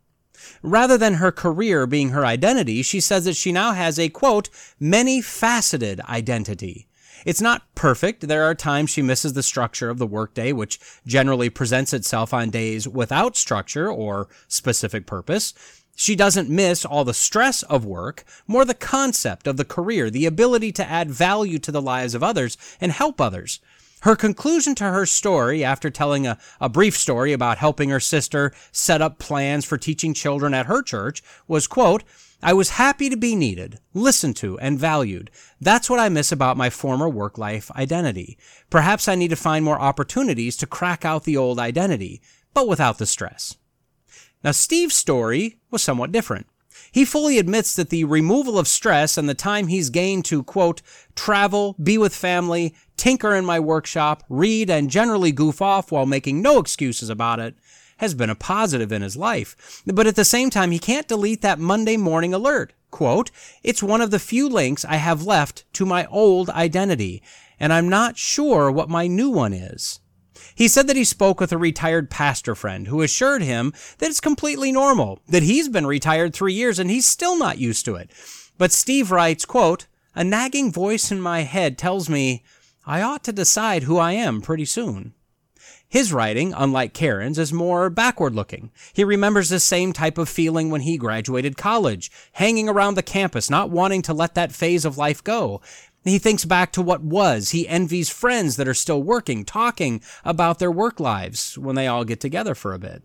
Rather than her career being her identity, she says that she now has a quote, many faceted identity. It's not perfect. There are times she misses the structure of the workday, which generally presents itself on days without structure or specific purpose. She doesn't miss all the stress of work, more the concept of the career, the ability to add value to the lives of others and help others. Her conclusion to her story, after telling a, a brief story about helping her sister set up plans for teaching children at her church, was, quote, I was happy to be needed, listened to, and valued. That's what I miss about my former work life identity. Perhaps I need to find more opportunities to crack out the old identity, but without the stress. Now, Steve's story was somewhat different. He fully admits that the removal of stress and the time he's gained to, quote, travel, be with family, tinker in my workshop, read, and generally goof off while making no excuses about it, has been a positive in his life. But at the same time, he can't delete that Monday morning alert. Quote, it's one of the few links I have left to my old identity, and I'm not sure what my new one is. He said that he spoke with a retired pastor friend who assured him that it's completely normal, that he's been retired three years and he's still not used to it. But Steve writes, quote, a nagging voice in my head tells me I ought to decide who I am pretty soon. His writing, unlike Karen's, is more backward looking. He remembers the same type of feeling when he graduated college, hanging around the campus, not wanting to let that phase of life go. He thinks back to what was. He envies friends that are still working, talking about their work lives when they all get together for a bit.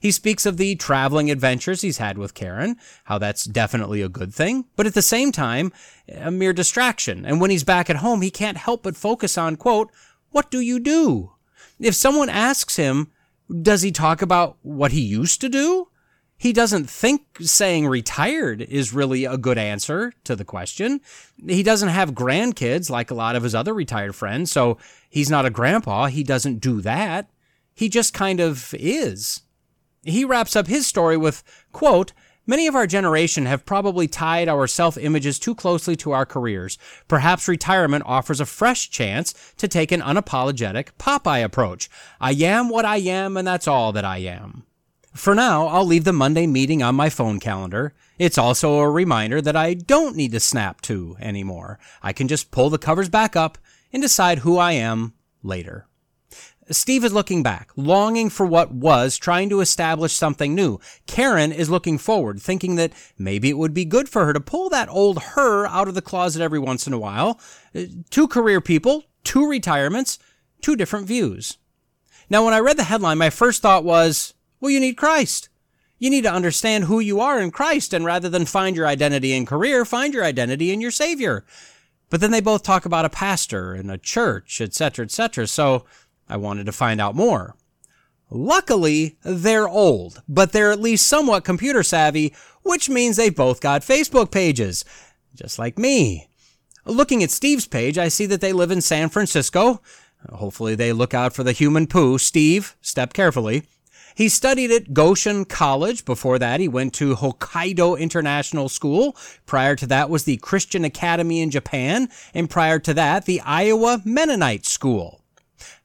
He speaks of the traveling adventures he's had with Karen, how that's definitely a good thing, but at the same time, a mere distraction. And when he's back at home, he can't help but focus on, quote, what do you do? If someone asks him, does he talk about what he used to do? He doesn't think saying retired is really a good answer to the question. He doesn't have grandkids like a lot of his other retired friends, so he's not a grandpa. He doesn't do that. He just kind of is. He wraps up his story with, quote, Many of our generation have probably tied our self images too closely to our careers. Perhaps retirement offers a fresh chance to take an unapologetic Popeye approach. I am what I am, and that's all that I am. For now, I'll leave the Monday meeting on my phone calendar. It's also a reminder that I don't need to snap to anymore. I can just pull the covers back up and decide who I am later. Steve is looking back, longing for what was, trying to establish something new. Karen is looking forward, thinking that maybe it would be good for her to pull that old her out of the closet every once in a while. Uh, two career people, two retirements, two different views. Now, when I read the headline, my first thought was, well, you need Christ. You need to understand who you are in Christ, and rather than find your identity in career, find your identity in your Savior. But then they both talk about a pastor and a church, etc., etc. So I wanted to find out more. Luckily, they're old, but they're at least somewhat computer savvy, which means they've both got Facebook pages, just like me. Looking at Steve's page, I see that they live in San Francisco. Hopefully, they look out for the human poo. Steve, step carefully. He studied at Goshen College. Before that, he went to Hokkaido International School. Prior to that was the Christian Academy in Japan. And prior to that, the Iowa Mennonite School.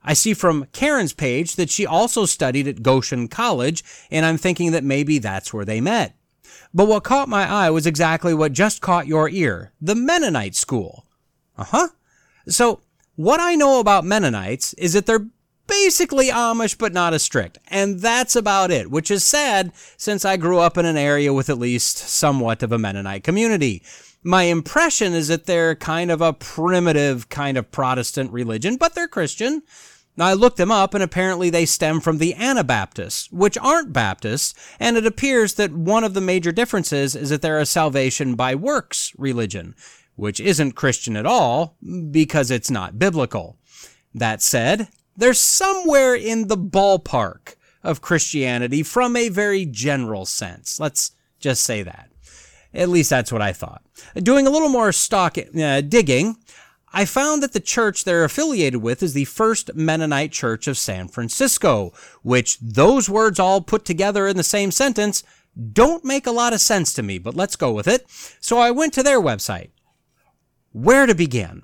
I see from Karen's page that she also studied at Goshen College, and I'm thinking that maybe that's where they met. But what caught my eye was exactly what just caught your ear the Mennonite school. Uh huh. So, what I know about Mennonites is that they're basically Amish, but not as strict. And that's about it, which is sad since I grew up in an area with at least somewhat of a Mennonite community my impression is that they're kind of a primitive kind of Protestant religion, but they're Christian. I looked them up, and apparently they stem from the Anabaptists, which aren't Baptists, and it appears that one of the major differences is that they're a salvation by works religion, which isn't Christian at all because it's not biblical. That said, they're somewhere in the ballpark of Christianity from a very general sense. Let's just say that. At least that's what I thought. Doing a little more stock uh, digging, I found that the church they're affiliated with is the First Mennonite Church of San Francisco, which those words all put together in the same sentence don't make a lot of sense to me, but let's go with it. So I went to their website. Where to begin?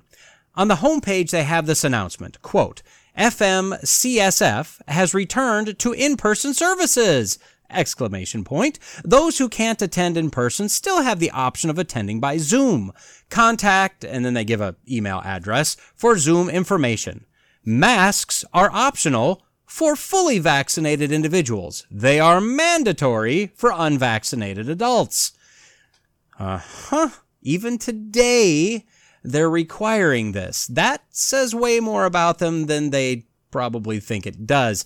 On the homepage, they have this announcement, quote, FMCSF has returned to in-person services exclamation point. Those who can't attend in person still have the option of attending by Zoom. Contact, and then they give a email address for Zoom information. Masks are optional for fully vaccinated individuals. They are mandatory for unvaccinated adults. Uh huh. Even today, they're requiring this. That says way more about them than they probably think it does.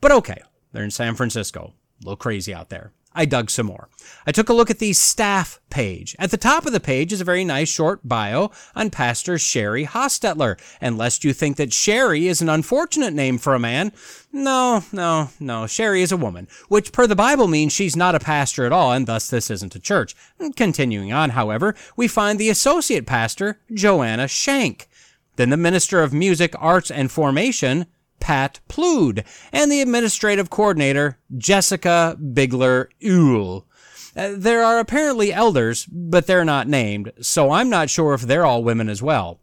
But okay, they're in San Francisco. A little crazy out there. I dug some more. I took a look at the staff page. At the top of the page is a very nice short bio on Pastor Sheri Hostetler. And lest you think that Sheri is an unfortunate name for a man, no, no, no. Sheri is a woman, which per the Bible means she's not a pastor at all, and thus this isn't a church. Continuing on, however, we find the associate pastor, Joanna Shenk. Then the minister of music, arts, and formation, Pat Plude, and the administrative coordinator, Jessica Bigler Uhl. Uh, there are apparently elders, but they're not named, so I'm not sure if they're all women as well.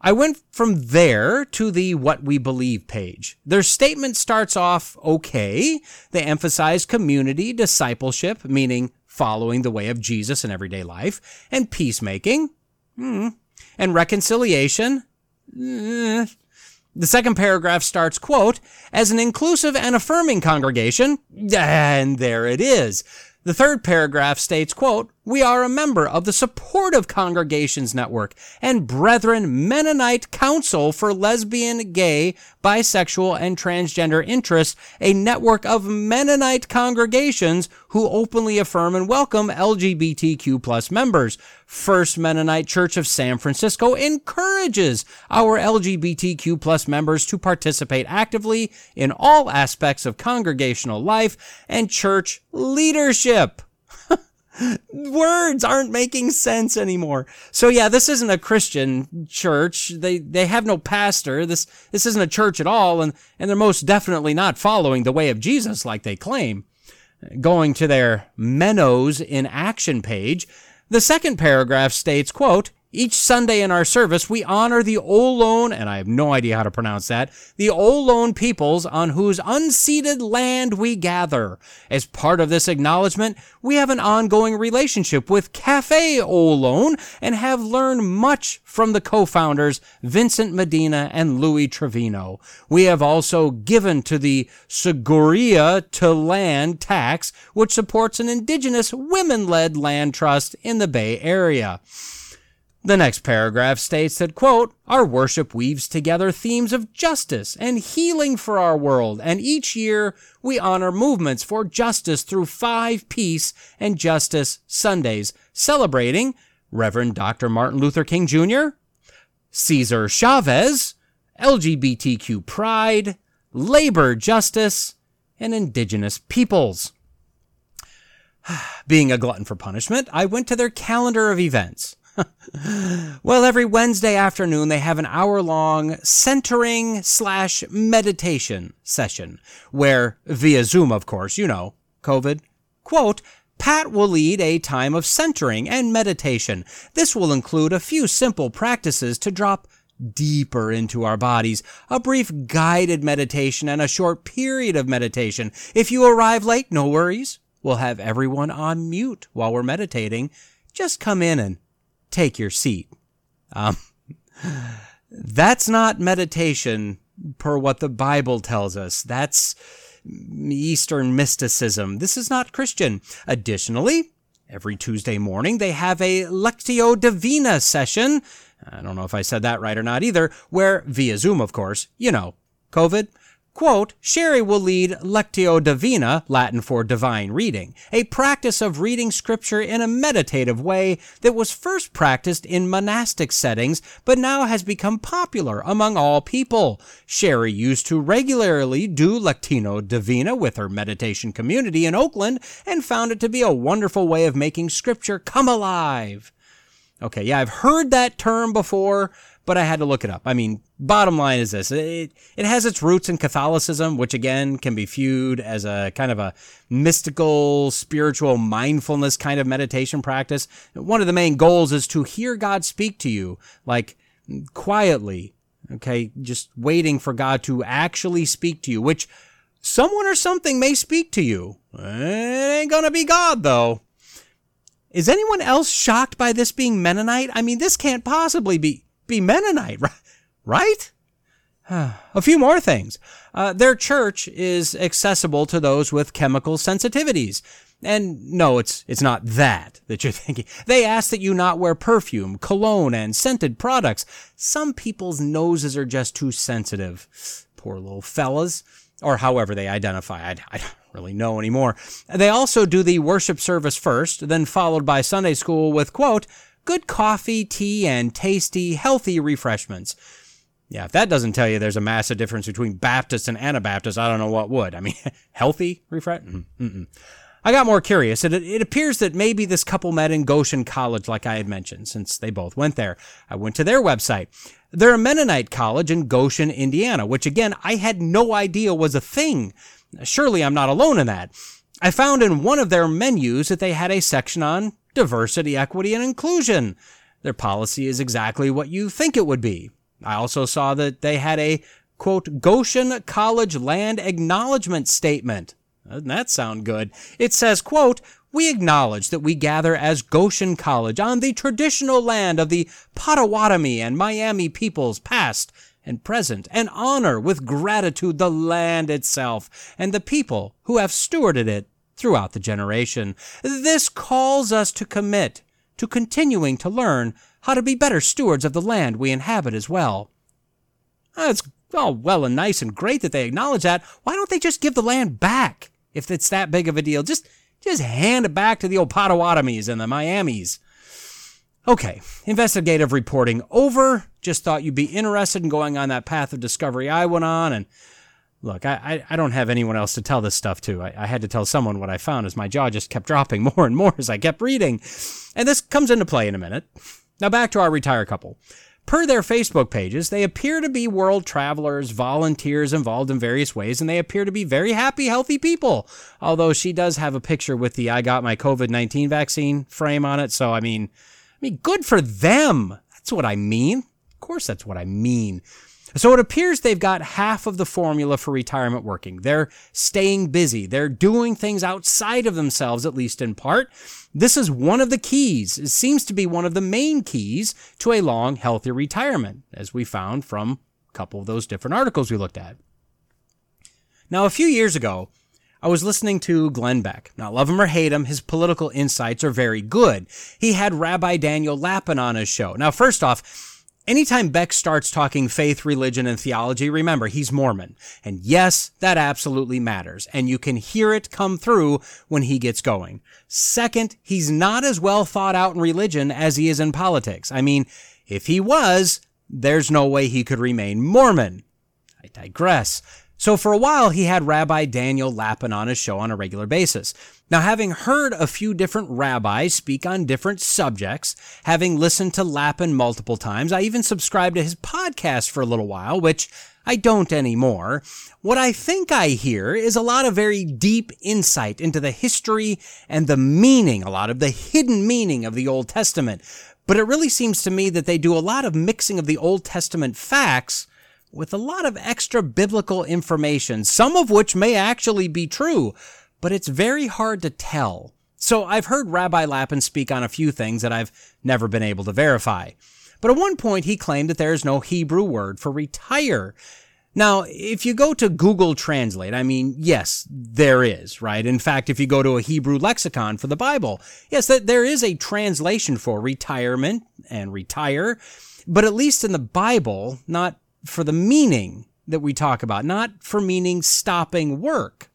I went from there to the What We Believe page. Their statement starts off okay. They emphasize community, discipleship, meaning following the way of Jesus in everyday life, and peacemaking, hmm, and reconciliation, eh, the second paragraph starts, quote, as an inclusive and affirming congregation, and there it is. The third paragraph states, quote, we are a member of the Supportive Congregations Network and Brethren Mennonite Council for Lesbian, Gay, Bisexual, and Transgender Interests, a network of Mennonite congregations who openly affirm and welcome LGBTQ plus members. First Mennonite Church of San Francisco encourages our LGBTQ plus members to participate actively in all aspects of congregational life and church leadership. Words aren't making sense anymore. So yeah, this isn't a Christian church. They they have no pastor. This this isn't a church at all, and and they're most definitely not following the way of Jesus like they claim. Going to their Mennos in Action page, the second paragraph states, quote, each Sunday in our service, we honor the Ohlone, and I have no idea how to pronounce that, the Ohlone peoples on whose unceded land we gather. As part of this acknowledgement, we have an ongoing relationship with Cafe Ohlone and have learned much from the co-founders Vincent Medina and Louis Trevino. We have also given to the Sogorea Te' Land tax, which supports an indigenous women-led land trust in the Bay Area. The next paragraph states that, quote, our worship weaves together themes of justice and healing for our world, and each year we honor movements for justice through five Peace and Justice Sundays, celebrating Reverend Dr. Martin Luther King Jr., Cesar Chavez, LGBTQ pride, labor justice, and indigenous peoples. [SIGHS] Being a glutton for punishment, I went to their calendar of events. [LAUGHS] well, every Wednesday afternoon, they have an hour long centering slash meditation session where, via Zoom, of course, you know, COVID, quote, Pat will lead a time of centering and meditation. This will include a few simple practices to drop deeper into our bodies, a brief guided meditation, and a short period of meditation. If you arrive late, no worries. We'll have everyone on mute while we're meditating. Just come in and take your seat. Um, that's not meditation per what the Bible tells us. That's Eastern mysticism. This is not Christian. Additionally, every Tuesday morning they have a Lectio Divina session. I don't know if I said that right or not either, where via Zoom, of course, you know, COVID, Quote, Sheri will lead Lectio Divina, Latin for divine reading, a practice of reading scripture in a meditative way that was first practiced in monastic settings, but now has become popular among all people. Sheri used to regularly do Lectio Divina with her meditation community in Oakland and found it to be a wonderful way of making scripture come alive. Okay, yeah, I've heard that term before, but I had to look it up. I mean, bottom line is this it, it has its roots in Catholicism, which again can be viewed as a kind of a mystical, spiritual mindfulness kind of meditation practice. One of the main goals is to hear God speak to you, like quietly, okay, just waiting for God to actually speak to you, which someone or something may speak to you. It ain't gonna be God, though. Is anyone else shocked by this being Mennonite? I mean, this can't possibly be, be Mennonite, [LAUGHS] right? [SIGHS] A few more things. Uh, their church is accessible to those with chemical sensitivities. And no, it's, it's not that that you're [LAUGHS] thinking. They ask that you not wear perfume, cologne, and scented products. Some people's noses are just too sensitive. Poor little fellas. Or however they identify. I, I don't really know anymore. They also do the worship service first, then followed by Sunday school with, quote, good coffee, tea, and tasty, healthy refreshments. Yeah, if that doesn't tell you there's a massive difference between Baptists and Anabaptists, I don't know what would. I mean, [LAUGHS] healthy refresh? Mm-mm. I got more curious. It, it appears that maybe this couple met in Goshen College, like I had mentioned, since they both went there. I went to their website. They're a Mennonite college in Goshen, Indiana, which again, I had no idea was a thing. Surely I'm not alone in that. I found in one of their menus that they had a section on diversity, equity, and inclusion. Their policy is exactly what you think it would be. I also saw that they had a quote Goshen College land acknowledgement statement. Doesn't that sound good? It says, quote, we acknowledge that we gather as Goshen College on the traditional land of the Potawatomi and Miami peoples past and present, and honor with gratitude the land itself and the people who have stewarded it throughout the generation. This calls us to commit to continuing to learn how to be better stewards of the land we inhabit as well. Ah, it's all well and nice and great that they acknowledge that. Why don't they just give the land back? if it's that big of a deal. Just just hand it back to the old Potawatomis and the Miamis. Okay, investigative reporting over. Just thought you'd be interested in going on that path of discovery I went on. And look, I, I, don't have anyone else to tell this stuff to. I, I had to tell someone what I found as my jaw just kept dropping [LAUGHS] more and more as I kept reading. And this comes into play in a minute. Now back to our retired couple. Per their Facebook pages, they appear to be world travelers, volunteers involved in various ways, and they appear to be very happy, healthy people. Although she does have a picture with the I got my COVID 19 vaccine frame on it. So, I mean, I mean, good for them. That's what I mean. Of course, that's what I mean. So it appears they've got half of the formula for retirement working. They're staying busy. They're doing things outside of themselves, at least in part. This is one of the keys. It seems to be one of the main keys to a long, healthy retirement, as we found from a couple of those different articles we looked at. Now, a few years ago, I was listening to Glenn Beck. Now, love him or hate him, his political insights are very good. He had Rabbi Daniel Lapin on his show. Now, first off, Anytime Beck starts talking faith, religion, and theology, remember, he's Mormon. And yes, that absolutely matters. And you can hear it come through when he gets going. Second, he's not as well thought out in religion as he is in politics. I mean, if he was, there's no way he could remain Mormon. I digress. So for a while, he had Rabbi Daniel Lapin on his show on a regular basis. Now, having heard a few different rabbis speak on different subjects, having listened to Lapin multiple times, I even subscribed to his podcast for a little while, which I don't anymore. What I think I hear is a lot of very deep insight into the history and the meaning, a lot of the hidden meaning of the Old Testament. But it really seems to me that they do a lot of mixing of the Old Testament facts with a lot of extra biblical information, some of which may actually be true, but it's very hard to tell. So I've heard Rabbi Lapin speak on a few things that I've never been able to verify. But at one point he claimed that there is no Hebrew word for retire. Now, if you go to Google Translate, I mean, yes, there is, right? In fact, if you go to a Hebrew lexicon for the Bible, yes, there is a translation for retirement and retire, but at least in the Bible, not for the meaning that we talk about, not for meaning stopping work.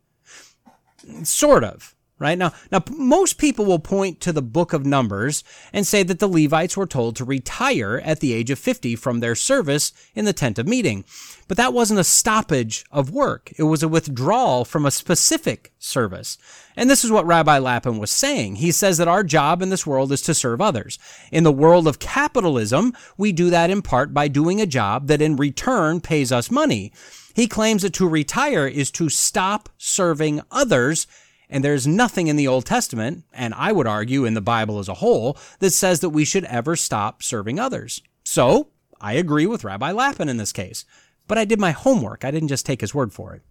Sort of. right? Now, now most people will point to the book of Numbers and say that the Levites were told to retire at the age of 50 from their service in the tent of meeting. But that wasn't a stoppage of work. It was a withdrawal from a specific service. And this is what Rabbi Lapin was saying. He says that our job in this world is to serve others. In the world of capitalism, we do that in part by doing a job that in return pays us money. He claims that to retire is to stop serving others and there's nothing in the Old Testament, and I would argue in the Bible as a whole, that says that we should ever stop serving others. So, I agree with Rabbi Lapin in this case. But I did my homework. I didn't just take his word for it.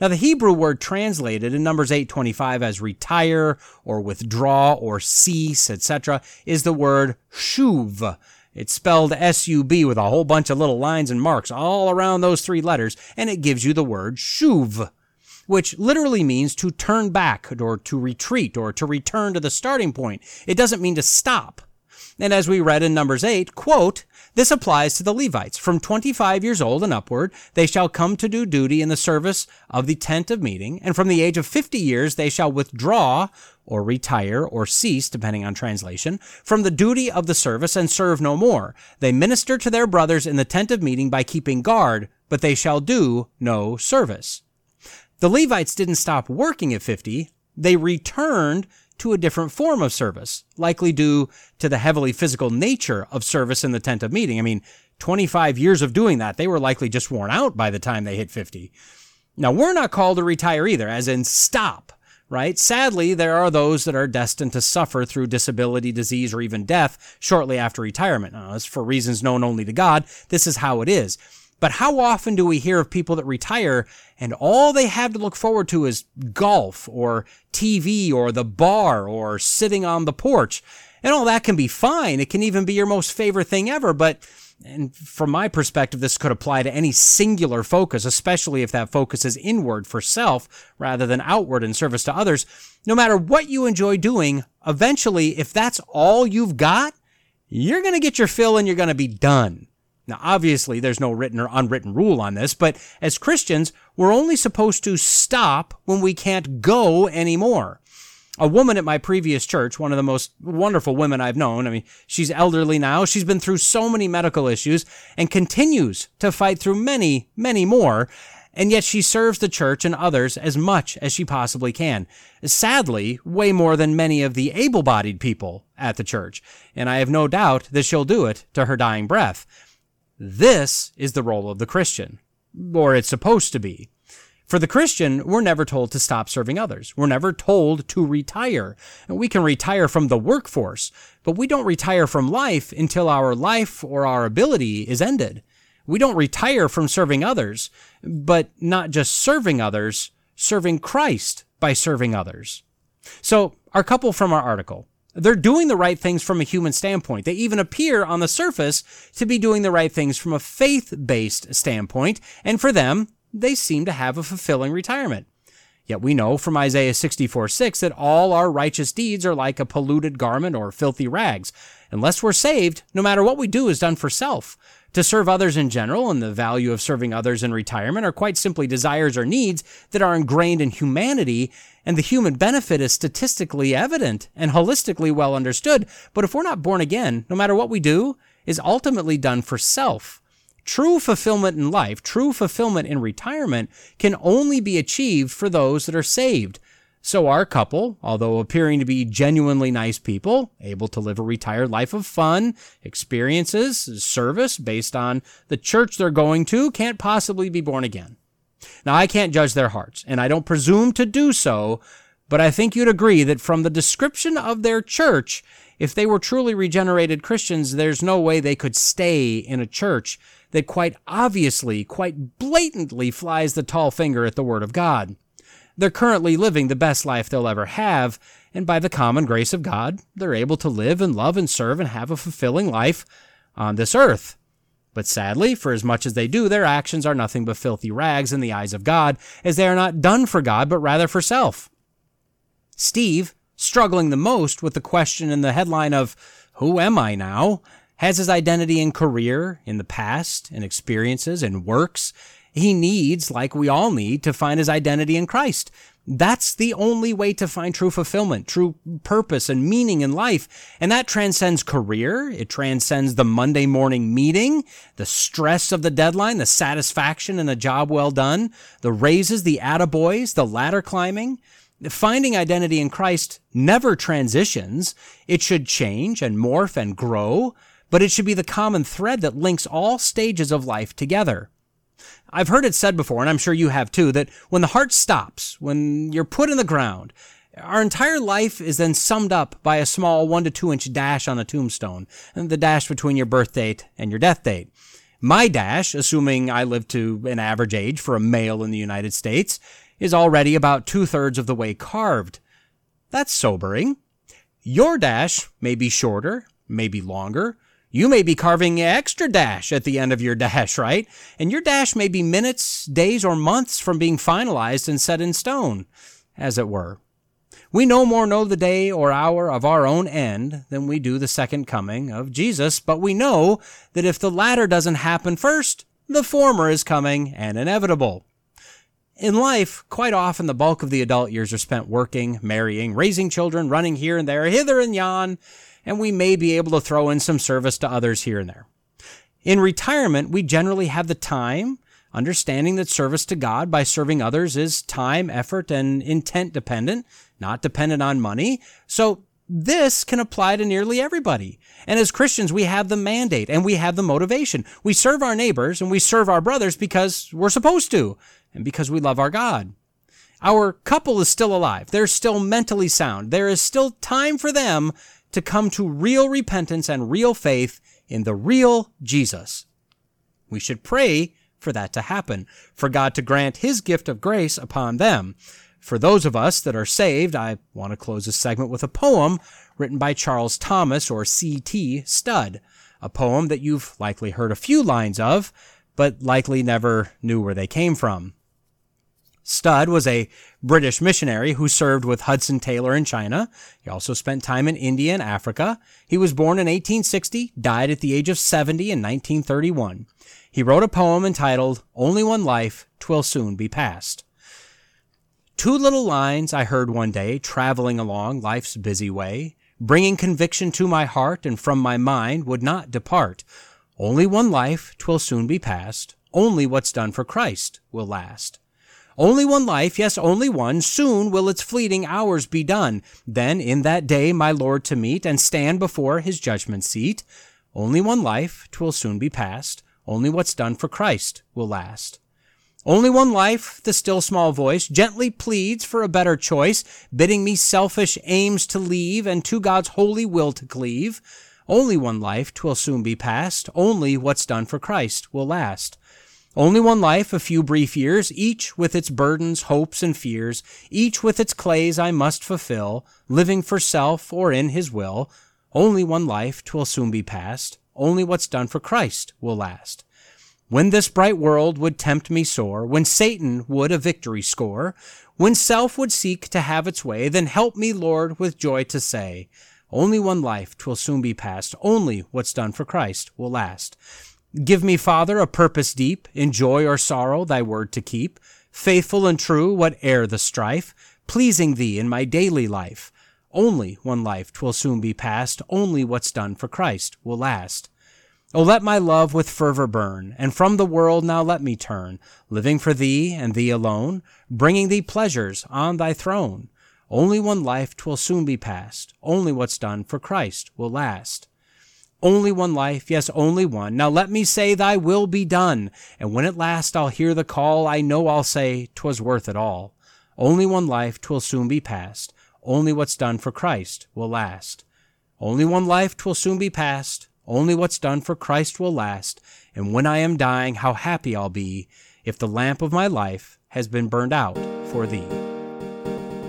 Now, the Hebrew word translated in Numbers 8:25 as retire or withdraw or cease, etc., is the word shuv. It's spelled S-U-B with a whole bunch of little lines and marks all around those three letters, and it gives you the word shuv which literally means to turn back or to retreat or to return to the starting point. It doesn't mean to stop. And as we read in Numbers 8, quote, this applies to the Levites. From 25 years old and upward, they shall come to do duty in the service of the tent of meeting, and from the age of 50 years they shall withdraw or retire or cease, depending on translation, from the duty of the service and serve no more. They minister to their brothers in the tent of meeting by keeping guard, but they shall do no service. The Levites didn't stop working at 50, they returned to a different form of service, likely due to the heavily physical nature of service in the tent of meeting. I mean, 25 years of doing that, they were likely just worn out by the time they hit 50. Now, we're not called to retire either, as in stop, right? Sadly, there are those that are destined to suffer through disability, disease, or even death shortly after retirement. Now, as for reasons known only to God, this is how it is. But how often do we hear of people that retire and all they have to look forward to is golf or TV or the bar or sitting on the porch? And all that can be fine. It can even be your most favorite thing ever. But and from my perspective, this could apply to any singular focus, especially if that focus is inward for self rather than outward in service to others. No matter what you enjoy doing, eventually, if that's all you've got, you're going to get your fill and you're going to be done. Now, obviously, there's no written or unwritten rule on this, but as Christians, we're only supposed to stop when we can't go anymore. A woman at my previous church, one of the most wonderful women I've known, I mean, she's elderly now. She's been through so many medical issues and continues to fight through many, many more. And yet she serves the church and others as much as she possibly can. Sadly, way more than many of the able bodied people at the church. And I have no doubt that she'll do it to her dying breath. This is the role of the Christian, or it's supposed to be. For the Christian, we're never told to stop serving others. We're never told to retire. We can retire from the workforce, but we don't retire from life until our life or our ability is ended. We don't retire from serving others, but not just serving others, serving Christ by serving others. So, our couple from our article. They're doing the right things from a human standpoint. They even appear on the surface to be doing the right things from a faith based standpoint, and for them, they seem to have a fulfilling retirement. Yet we know from Isaiah 64 6 that all our righteous deeds are like a polluted garment or filthy rags. Unless we're saved, no matter what we do is done for self. To serve others in general and the value of serving others in retirement are quite simply desires or needs that are ingrained in humanity, and the human benefit is statistically evident and holistically well understood. But if we're not born again, no matter what we do, is ultimately done for self. True fulfillment in life, true fulfillment in retirement can only be achieved for those that are saved. So our couple, although appearing to be genuinely nice people, able to live a retired life of fun, experiences, service based on the church they're going to, can't possibly be born again. Now I can't judge their hearts, and I don't presume to do so, but I think you'd agree that from the description of their church, if they were truly regenerated Christians, there's no way they could stay in a church that quite obviously, quite blatantly flies the tall finger at the Word of God. They're currently living the best life they'll ever have, and by the common grace of God, they're able to live and love and serve and have a fulfilling life on this earth. But sadly, for as much as they do, their actions are nothing but filthy rags in the eyes of God, as they are not done for God, but rather for self. Steve, struggling the most with the question in the headline of, Who am I now? Has his identity in career, in the past, in experiences, in works, he needs, like we all need, to find his identity in Christ. That's the only way to find true fulfillment, true purpose and meaning in life. And that transcends career. It transcends the Monday morning meeting, the stress of the deadline, the satisfaction in a job well done, the raises, the attaboys, the ladder climbing. Finding identity in Christ never transitions. It should change and morph and grow, but it should be the common thread that links all stages of life together. I've heard it said before, and I'm sure you have too, that when the heart stops, when you're put in the ground, our entire life is then summed up by a small one to two inch dash on a tombstone, and the dash between your birth date and your death date. My dash, assuming I live to an average age for a male in the United States, is already about two thirds of the way carved. That's sobering. Your dash may be shorter, may be longer, you may be carving extra dash at the end of your dash, right? And your dash may be minutes, days, or months from being finalized and set in stone, as it were. We no more know the day or hour of our own end than we do the second coming of Jesus, but we know that if the latter doesn't happen first, the former is coming and inevitable. In life, quite often the bulk of the adult years are spent working, marrying, raising children, running here and there, hither and yon, and we may be able to throw in some service to others here and there. In retirement, we generally have the time, understanding that service to God by serving others is time, effort, and intent dependent, not dependent on money. So this can apply to nearly everybody. And as Christians, we have the mandate and we have the motivation. We serve our neighbors and we serve our brothers because we're supposed to and because we love our God. Our couple is still alive. They're still mentally sound. There is still time for them to come to real repentance and real faith in the real Jesus. We should pray for that to happen, for God to grant His gift of grace upon them. For those of us that are saved, I want to close this segment with a poem written by Charles Thomas or C.T. Studd, a poem that you've likely heard a few lines of, but likely never knew where they came from. Studd was a British missionary who served with Hudson Taylor in China. He also spent time in India and Africa. He was born in 1860, died at the age of 70 in 1931. He wrote a poem entitled Only One Life, Twill Soon Be Past. Two little lines I heard one day traveling along life's busy way, bringing conviction to my heart and from my mind would not depart. Only one life, twill soon be past. Only what's done for Christ will last. Only one life, yes, only one. Soon will its fleeting hours be done. Then in that day my Lord to meet and stand before his judgment seat. Only one life, twill soon be past. Only what's done for Christ will last. Only one life, the still small voice gently pleads for a better choice, bidding me selfish aims to leave and to God's holy will to cleave. Only one life, twill soon be past. Only what's done for Christ will last. Only one life, a few brief years, each with its burdens, hopes, and fears, each with its clays I must fulfill, living for self or in his will. Only one life, twill soon be past, only what's done for Christ will last. When this bright world would tempt me sore, when Satan would a victory score, when self would seek to have its way, then help me, Lord, with joy to say, only one life, twill soon be past, only what's done for Christ will last. Give me, Father, a purpose deep, in joy or sorrow, thy word to keep, faithful and true, whate'er the strife, pleasing thee in my daily life. Only one life twill soon be past, only what's done for Christ will last. O let my love with fervor burn, and from the world now let me turn, living for thee and thee alone, bringing thee pleasures on thy throne. Only one life twill soon be past, only what's done for Christ will last. Only one life, yes, only one. Now let me say, Thy will be done. And when at last I'll hear the call, I know I'll say, 'Twas worth it all. Only one life, 'twill soon be past. Only what's done for Christ will last. Only one life, 'twill soon be past. Only what's done for Christ will last. And when I am dying, how happy I'll be if the lamp of my life has been burned out for thee.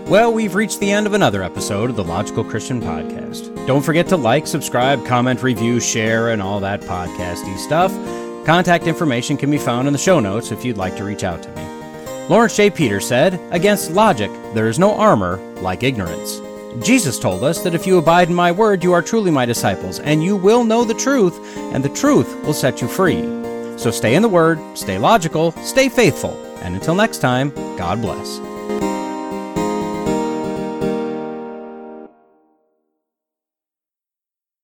Well, we've reached the end of another episode of the Logical Christian Podcast. Don't forget to like, subscribe, comment, review, share, and all that podcasty stuff. Contact information can be found in the show notes if you'd like to reach out to me. Laurence J. Peters said, Against logic, there is no armor like ignorance. Jesus told us that if you abide in my word, you are truly my disciples, and you will know the truth, and the truth will set you free. So stay in the word, stay logical, stay faithful, and until next time, God bless.